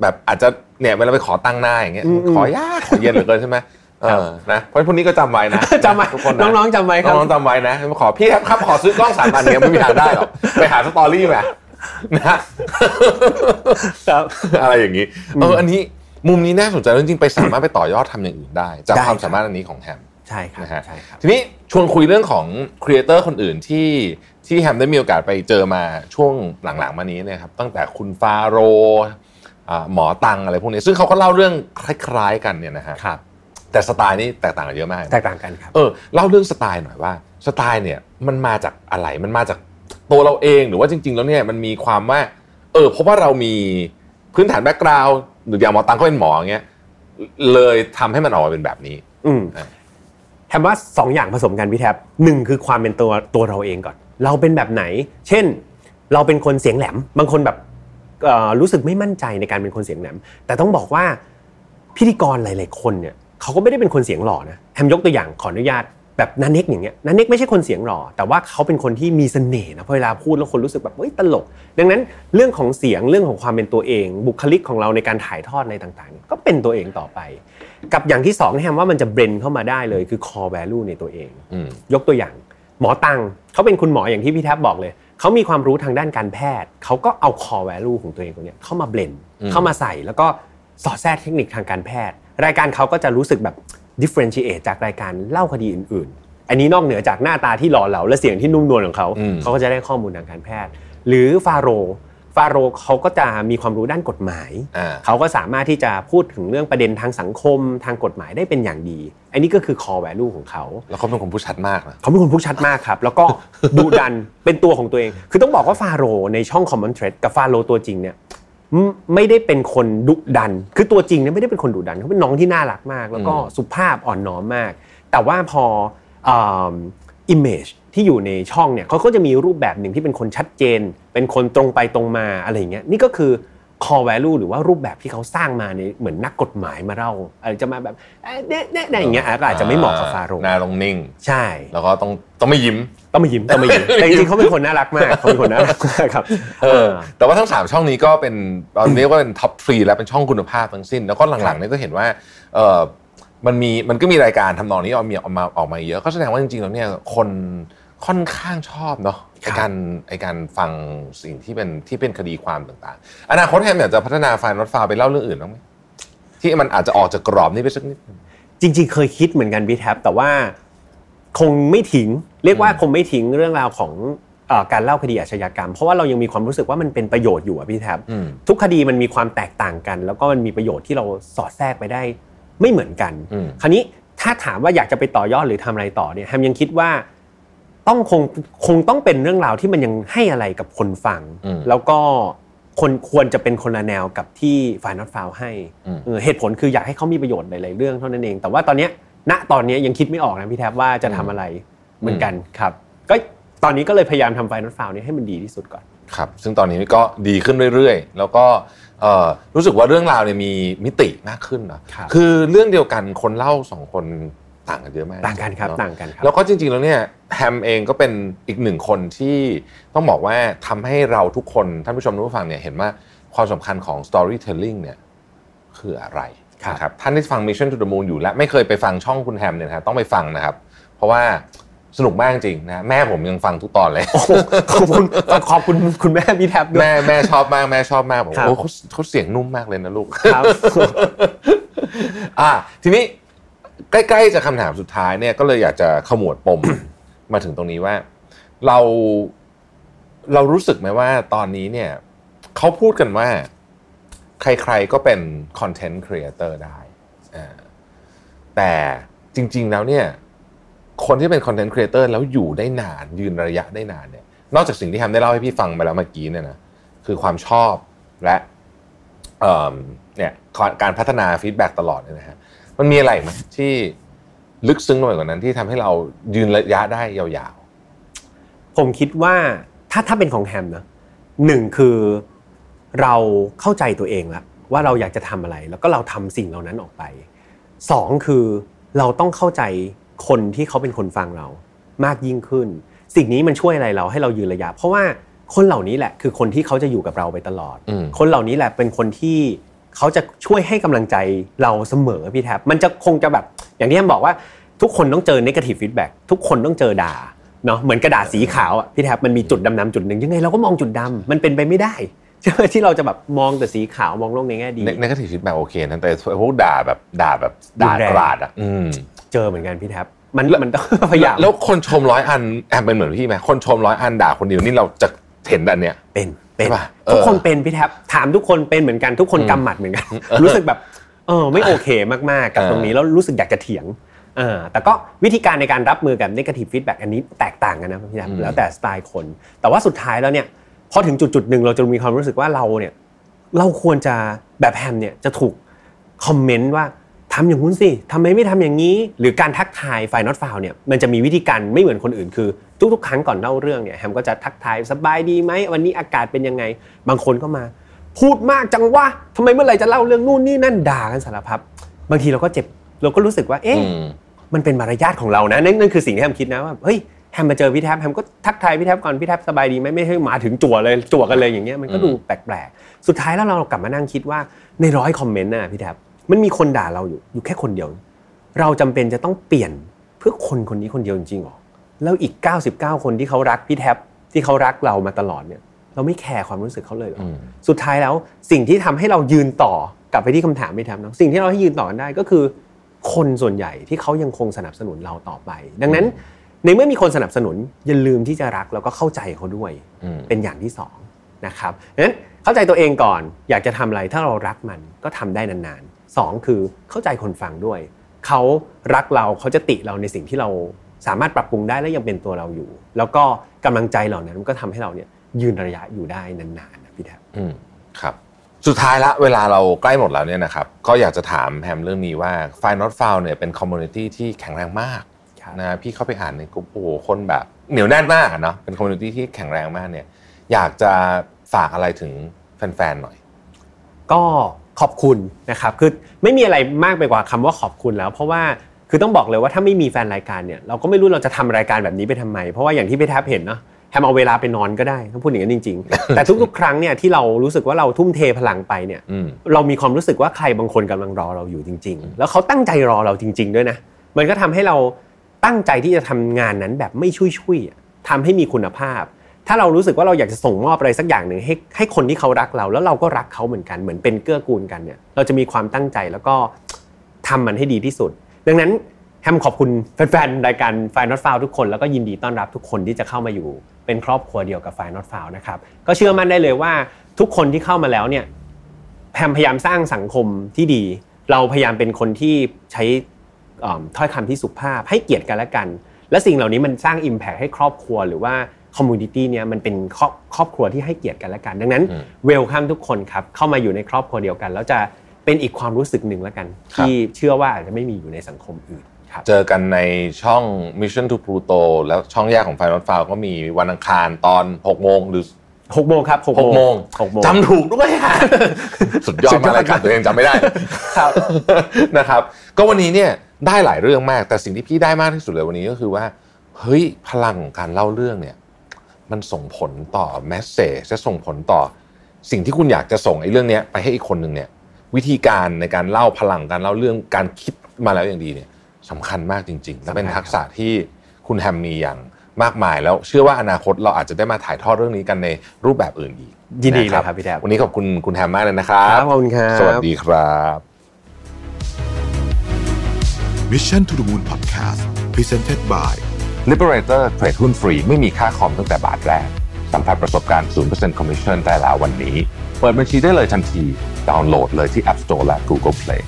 แบบอาจจะเนี่ยเวลาไปขอตั้งหน้าอย่างเงี้ยอืมอืมขอยากขอเย็นเหลือเกินใช่ไหมเออนะเพราะพวกนี้ก็จำไว้นะจำไว้ทุกคนนะน้องๆจำไว้ครับน้องๆจำไว้นะมาขอพี่ครับครับขอซื้อกล้องสามพันเนี่ยไม่มีทางได้หรอกไปหาสตอรี่มานะครับอะไรอย่างนี้เอออันนี้ มุมนี้น่าสนใจจริงๆไปสามารถไปต่อยอดทำอย่างอื่นได้ จากได้ความครับสามารถอันนี้ของแฮมใช่ครับนะฮะใช่ครับทีนี้ชวนคุยเรื่องของครีเอเตอร์คนอื่นที่ที่แฮมได้มีโอกาสไปเจอมาช่วงหลังๆ มานี้เนะครับตั้งแต่คุณฟาโรห์อ่าหมอตังอะไรพวกนี้ ซึ่งเขาก็เล่าเรื่องคล้ายๆกันเนี่ยนะฮะครับแต่สไตล์นี่แตกต่างกันเยอะมากแตกต่างกันครับเออเล่าเรื่องสไตล์หน่อยว่าสไตล์เนี่ยมันมาจากอะไรมันมาจากตัวเราเองหรือว่าจริง ๆ แล้วเนี่ยมันมีความว่า เออเพราะว่าเรามีพื้นฐาน background หรื ออย่างหมอตังก็เป็นหมออย่างเงี้ยเลยทำให้มันออกมาเป็นแบบนี้ อืมอะแทมว่าสองอย่างผสมกันพี่แทบหนึ่งคือความเป็นตัวตัวเราเองก่อน เราเป็นแบบไหน เช่น เราเป็นคนเสียงแหลม บางคนแบบเอ่อรู้สึกไม่มั่นใจในการเป็นคนเสียงแหลม แต่ต้องบอกว่าพิธีกรหลาย ๆ คนเนี่ยเขาก็ไม่ได้เป็นคนเสียงหล่อนะแฮมยกตัวอย่างขออนุญาต แบบนันเน็กอย่างเงี้ยนันเน็กไม่ใช่คนเสียงหล่อแต่ว่าเขาเป็นคนที่มีเสน่ห์นะพอเวลาพูดแล้วคนรู้สึกแบบเฮ้ยตลก ดังนั้นเรื่องของเสียงเรื่องของความเป็นตัวเอง บุคลิกของเราในการถ่ายทอดอะไรต่างๆ ก็เป็นตัวเองต่อไป กับอย่างที่สองที่แฮมว่ามันจะเบรนเข้ามาได้เลยคือ core value ในตัวเองอืมยกตัวอย่าง หมอตังเขาเป็นคุณหมออย่างที่พี่แทบบอกเลยเขามีความรู้ทางด้านการแพทย์เขาก็เอา core value ของตัวเองตรงเนี้ยเข้ามาเบลนอืมเข้ามาใส่แล้วก็สอดแทรกเทคนิคทางการแพทย์ รายการเขาก็จะรู้สึกแบบ differentiate จากรายการเล่าคดีอื่น ๆ อันนี้นอกเหนือจากหน้าตาที่หล่อเหลาและเสียงที่นุ่มนวลของเขาอืมเขาก็จะได้ข้อมูลทางการแพทย์ หรือฟาโรห์ฟาโรห์เขาก็จะมีความรู้ด้านกฎหมายอ่าเขาก็สามารถที่จะพูดถึงเรื่องประเด็นทางสังคมทางกฎหมายได้เป็นอย่างดี อันนี้ก็คือ core value ของเขา แล้วเขาเป็นคนพูดชัดมากนะเขาเป็นคนพูดชัดมากครับ แล้วก็ดุดันเป็นตัวของตัวเอง คือต้องบอกว่าฟาโรห์ในช่อง Common Thread กับฟาโรห์ตัวจริงเนี่ย ไม่ไม่ได้เป็นคนดุดัน คือตัวจริงเนี่ยไม่ได้เป็นคนดุดันเขาเป็นน้องที่น่ารักมาก แล้วก็อืมสุภาพอ่อนน้อมมาก แต่ว่าพอ image ที่อยู่ในช่องเนี่ยเขาก็จะมีรูปแบบหนึ่งที่เป็นคนชัดเจน เป็นคนตรงไปตรงมาอะไรอย่างเงี้ยนี่ก็คือ core value หรือว่ารูปแบบที่เขาสร้างมาในเหมือนนักกฎหมายมาเล่าอะไรจะมาแบบเอ๊ะเนี่ยเนี่ยเนี่ยอย่างเงี้ยอะก็อาจจะไม่เหมาะกับฟาโรห์หน้าลงนิ่ง ใช่ แล้วก็ต้องต้องไม่ยิ้ม ต้องมายิ้มต้องมายิ้มแต่จริงๆเขาเป็นคนน่ารักมากเขาเป็นคนน่ารักมากครับเออแต่ว่าทั้ง 3 ช่องนี้ก็เป็นเราเรียกว่าเป็น top three แล้วเป็นช่องคุณภาพทั้งสิ้น แล้วก็หลังๆเนี่ยก็เห็นว่าเออมันมีมันก็มีรายการทำนองนี้ออกมีออกมาออกมาเยอะก็แสดงว่าจริงๆแล้วเนี่ยคนค่อนข้างชอบเนาะ ไอการไอการฟังสิ่งที่เป็นที่เป็นคดีความต่างๆ อนาคตแฮมอยากจะพัฒนาไฟล์รถฟาวไปเล่าเรื่องอื่นบ้างไหมที่มันอาจจะออกจากกรอบนี้ไปสักนิดนึงจริง ๆ เคยคิดเหมือนกันพี่แท็บแต่ว่าคงไม่ทิ้งเรียกว่าคงไม่ทิ้งเรื่องราวของเอ่อการเล่าคดีอาชญากรรม เพราะว่าเรายังมีความรู้สึกว่ามันเป็นประโยชน์อยู่อะพี่แท็บอืมทุกคดีมันมีความแตกต่างกัน แล้วก็มันมีประโยชน์ที่เราสอดแทรกไปได้ไม่เหมือนกันอืมคราวนี้ถ้าถามว่าอยากจะไปต่อยอดหรือทำอะไรต่อเนี่ยแฮมยังคิดว่า ต้องคงคงต้องเป็นเรื่องราวที่มันยังให้อะไรกับคนฟังอืมแล้วก็คนควรจะเป็นคนละแนวกับที่ฝ่ายนอตฟาวให้อืมเออเหตุผลคืออยากให้เขามีประโยชน์หลายๆเรื่องเท่านั้นเอง แต่ว่าตอนเนี้ยณตอนเนี้ยยังคิดไม่ออกนะพี่แทบว่าจะทำอะไรเหมือนกันครับ ก็ตอนนี้ก็เลยพยายามทำไฟนอตฟาวนี้ให้มันดีที่สุดก่อนครับซึ่งตอนนี้ก็ดีขึ้นเรื่อยๆ แล้วก็เอ่อรู้สึกว่าเรื่องราวเนี่ยมีมิติมากขึ้นนะครับคือเรื่องเดียวกันคนเล่าสองคน ต่างกันเยอะมากต่างกันครับเอะต่างกันครับแล้วก็จริงๆแล้วเนี่ยแฮมเองก็เป็นอีกหนึ่งคนที่ต้องบอกว่าทำให้เราทุกคนท่านผู้ชมทุกผู้ฟังเนี่ยเห็นว่าความสำคัญของ storytelling เนี่ยคืออะไรครับนะครับท่านที่ฟัง Mission to the Moon อยู่และไม่เคยไปฟังช่องคุณแฮมเนี่ยนะฮะต้องไปฟังนะครับ เพราะว่าสนุกมากจริงๆนะแม่ผมยังฟังทุกตอนเลยโอ้โหขอบคุณขอบคุณคุณแม่พี่แท็บด้วยแม่แม่ชอบมากแม่ชอบมากบอกครับโอ้เขาเขาเสียงนุ่มมากเลยนะลูกครับอ่าทีนี้ ใกล้ๆจะคำถามสุดท้ายเนี่ยก็เลยอยากจะขมวดปมมาถึงตรงนี้ว่า เราเรารู้สึกไหมว่าตอนนี้เนี่ยเขาพูดกันว่า ใครๆก็เป็นคอนเทนต์ครีเอเตอร์ได้แต่จริง ๆแล้วเนี่ยคนที่เป็น content creator แล้วอยู่ได้นานยืนระยะได้นานเนี่ย นอกจากสิ่งที่ทำได้เล่าให้พี่ฟังไปแล้วเมื่อกี้เนี่ยนะคือความชอบแล้วเนี่ยการพัฒนา feedback ตลอดเนี่ยนะฮะ มันมีอะไรไหมที่ลึกซึ้งลงไปกว่านั้นที่ทำให้เรายืนระยะได้ยาวผมคิดว่าถ้าถ้าเป็นของแฮมนะหนึ่งคือเราเข้าใจตัวเองแล้วว่าเราอยากจะทำอะไร แล้วก็เราทำสิ่งเหล่านั้นออกไปสองคือเราต้องเข้าใจคนที่เขาเป็นคนฟังเรามากยิ่งขึ้น สิ่งนี้มันช่วยอะไรเราให้เรายืนระยะ เพราะว่าคนเหล่านี้แหละคือคนที่เขาจะอยู่กับเราไปตลอดอืมคนเหล่านี้แหละเป็นคนที่ เขาจะช่วยให้กำลังใจเราเสมอพี่แท็บมันจะคงจะแบบอย่างที่แฮมบอกว่าทุกคนต้องเจอ negative feedback ทุกคนต้องเจอด่าเนาะเหมือนกระดาษสีขาวอะพี่แท็บมันมีจุดดำๆจุดหนึ่งยังไงเราก็มองจุดดำมันเป็นไปไม่ได้ใช่ไหมที่เราจะแบบมองแต่สีขาวมองโลกในแง่ดีๆในกระถิ่น feedback โอเคนะแต่พวกด่าแบบด่าแบบด่ารุนแรงกราดอะอืมเจอเหมือนกันพี่แท็ปมันมันต้องพยายามแล้วคนชมร้อยอันแฮมเป็นเหมือนพี่ไหมคนชมร้อยอันด่าคนเดียวนี่เราจะเห็นอันเนี้ยเป็น เป็นใช่ปะทุกคนเออเป็นพี่แท็ปถามทุกคนเป็นเหมือนกันทุกคนกำหมัดเหมือนกันรู้สึกแบบเออไม่โอเคมาก ๆ กับเออตรงนี้แล้วรู้สึกอยากจะเถียงเออแต่ก็วิธีการในการรับมือกับ negative feedback อันนี้แตกต่างกันนะพี่แท็ปแล้วแต่สไตล์คน แต่ว่าสุดท้ายแล้วเนี่ยพอถึงจุดจุดๆหนึ่งเราจะมีความรู้สึกว่าเราเนี่ยเราควรจะแบบแฮมเนี่ยจะถูกคอมเมนต์ว่า ทำอย่างนู้นสิทำไมไม่ทำอย่างนี้ หรือการทักทายไฟนอตฟาวเนี่ยมันจะมีวิธีการไม่เหมือนคนอื่นคือ ทุกๆ ครั้งก่อนเล่าเรื่องเนี่ยแฮมก็จะทักทายสบายดีไหมวันนี้อากาศเป็นยังไง บางคนก็มา พูดมากจังวะทำไมเมื่อไหร่จะเล่าเรื่องนู่นนี่นั่นด่ากันสารพัดบางทีเราก็เจ็บเราก็รู้สึกว่า เอ๊ะอืมมันเป็นมารยาทของเรานะนั่นนั่นคือสิ่งที่แฮมคิดนะว่าเฮ้ยแฮมมาเจอพี่แท็บแฮมก็ทักทายพี่แท็บก่อนพี่แท็บสบายดีไหมไม่ใช่มาถึงจั่วเลยจั่วกันเลยอย่างเงี้ยมันก็ดูแปลกๆสุดท้ายแล้วเรากลับมานั่งคิดว่าในร้อยคอมเมนต์น่ะพี่แท็บ มันมีคนด่าเราอยู่อยู่แค่คนเดียว เราจำเป็นจะต้องเปลี่ยนเพื่อคนคนนี้คนเดียวจริงๆหรอแล้วอีก 99 คนที่เขารักพี่แท็บที่เขารักเรามาตลอดเนี่ย เราไม่แคร์ความรู้สึกเขาเลยเหรออมสุดท้ายแล้วสิ่งที่ทำให้เรายืนต่อกลับไปที่คำถามไม่ทำเนาะสิ่งที่เราให้ยืนต่อกันได้ก็คือ คนส่วนใหญ่ที่เขายังคงสนับสนุนเราต่อไป ดังนั้นในเมื่อมีคนสนับสนุนอย่าลืมที่จะรักแล้วก็เข้าใจเขาด้วยอืมเป็นอย่างที่สองนะครับดังนั้นเข้าใจตัวเองก่อน อยากจะทำอะไรถ้าเรารักมันก็ทำได้นานๆ สองคือเข้าใจคนฟังด้วย เขารักเราเขาจะติเราในสิ่งที่เราสามารถปรับปรุงได้และยังเป็นตัวเราอยู่ แล้วก็กำลังใจเหล่านั้นมันก็ทำให้เราเนี่ยยืนระยะอยู่ได้นานๆนะพี่แทบอืมครับสุดท้ายละเวลาเราใกล้หมดแล้วเนี่ยนะครับก็อยากจะถามแฮมเรื่องนี้ว่า File Not Found เนี่ยเป็น community ที่แข็งแรงมากครับนะพี่เข้าไปอ่านในกลุ่มโอ้โหคนแบบเหนียวแน่นมากอะเนาะเป็น community ที่แข็งแรงมากเนี่ยอยากจะฝากอะไรถึงแฟนๆหน่อย ก็ ขอบคุณนะครับคือไม่มีอะไรมากไปกว่าคำว่าขอบคุณแล้ว เพราะว่าคือต้องบอกเลยว่าถ้าไม่มีแฟนรายการเนี่ยเราก็ไม่รู้เราจะทำรายการแบบนี้ไปทำไม เพราะว่าอย่างที่พี่แท็ปเห็นเนาะแฮมเอาเวลาไปนอนก็ได้ต้องพูดอย่างนั้นจริง ๆ แต่ทุกๆ ครั้งเนี่ยที่เรารู้สึกว่าเราทุ่มเทพลังไปเนี่ยอืมเรามีความรู้สึกว่าใครบางคนกำลังรอเราอยู่จริง ๆ แล้วเขาตั้งใจรอเราจริง ๆ ด้วยนะมันก็ทำให้เราตั้งใจที่จะทำงานนั้นแบบไม่ชุยๆอะทำให้มีคุณภาพ ถ้าเรารู้สึกว่าเราอยากจะส่งมอบอะไรสักอย่างหนึ่งให้ให้คนที่เขารักเรา แล้วเราก็รักเขาเหมือนกันเหมือนเป็นเกื้อกูลกันเนี่ยเราจะมีความตั้งใจแล้วก็ทำมันให้ดีที่สุด ดังนั้นแฮมขอบคุณแฟนๆรายการ f i n a l f i l ทุกคนแล้วก็ยินดีต้อนรับทุกคนที่จะเข้ามาอยู่ เป็นครอบครัวเดียวกับ f i n a l f i l นะครับก็เชื่อมั่นได้เลยว่าทุกคนที่เข้ามาแล้วเนี่ยแฮมพยายามสร้างสังคมที่ดี เราพยายามเป็นคนที่ใช้ถ้อยคำที่สุภาพให้เกียรติกันและกัน และสิ่งเหล่านี้มันสร้าง impact ให้ครอบครัวหรือว่า community เนี่ยมันเป็นครอบครอบครัวที่ให้เกียรติกันและกัน ดังนั้นอืม welcome ทุกคนครับเข้ามาอยู่ในครอบครัวเดียวกัน แล้วจะเป็นอีกความรู้สึกหนึ่งแล้วกันครับที่เชื่อว่าอาจจะไม่มีอยู่ในสังคมอื่นครับเจอกันในช่อง Mission to Pluto แล้วช่องแยกของ Final f i l ก็มีวันอังคารตอน 6 โมงหรือหกโมงครับหก6โมงหกโมงจำถูกด้วยฮะสุดยอดสุดยอมาดกรายการตัวเองจำไม่ได้ครับนะครับ ก็วันนี้เนี่ยได้หลายเรื่องมากแต่สิ่งที่พี่ได้มากที่สุดเลยวันนี้ก็คือว่า เฮ้ยพลังของการเล่าเรื่องเนี่ย มันส่งผลต่อแมสเซจจะส่งผลต่อสิ่งที่คุณอยากจะส่งไอ้เรื่องเนี้ยไปให้อีกคนหนึ่งเนี่ยวิธีการในการเล่าพลังการเล่าเรื่องการคิดมาแล้วอย่างดีเนี่ยสำคัญมากจริงๆและเป็นทักษะที่คุณแฮมมีอย่างมากมายแล้วเชื่อว่าอนาคตเราอาจจะได้มาถ่ายทอดเรื่องนี้กันในรูปแบบอื่นอีกยินดีเลยะครับพี่แทบวันนี้ขอบคุณคุณแฮมมากเลยนะครับครับขอบคุณครับสวัสดีครับ Mission to the Moon Podcast Presented by Liberator เทรดหุ้นฟรีไม่มีค่าคอมตั้งแต่บาทแรก สัมผัสประสบการณ์ 0% Commission ได้แล้ววันนี้ เปิดบัญชีได้เลยทันที ดาวน์โหลดเลยที่ App Store และ Google Play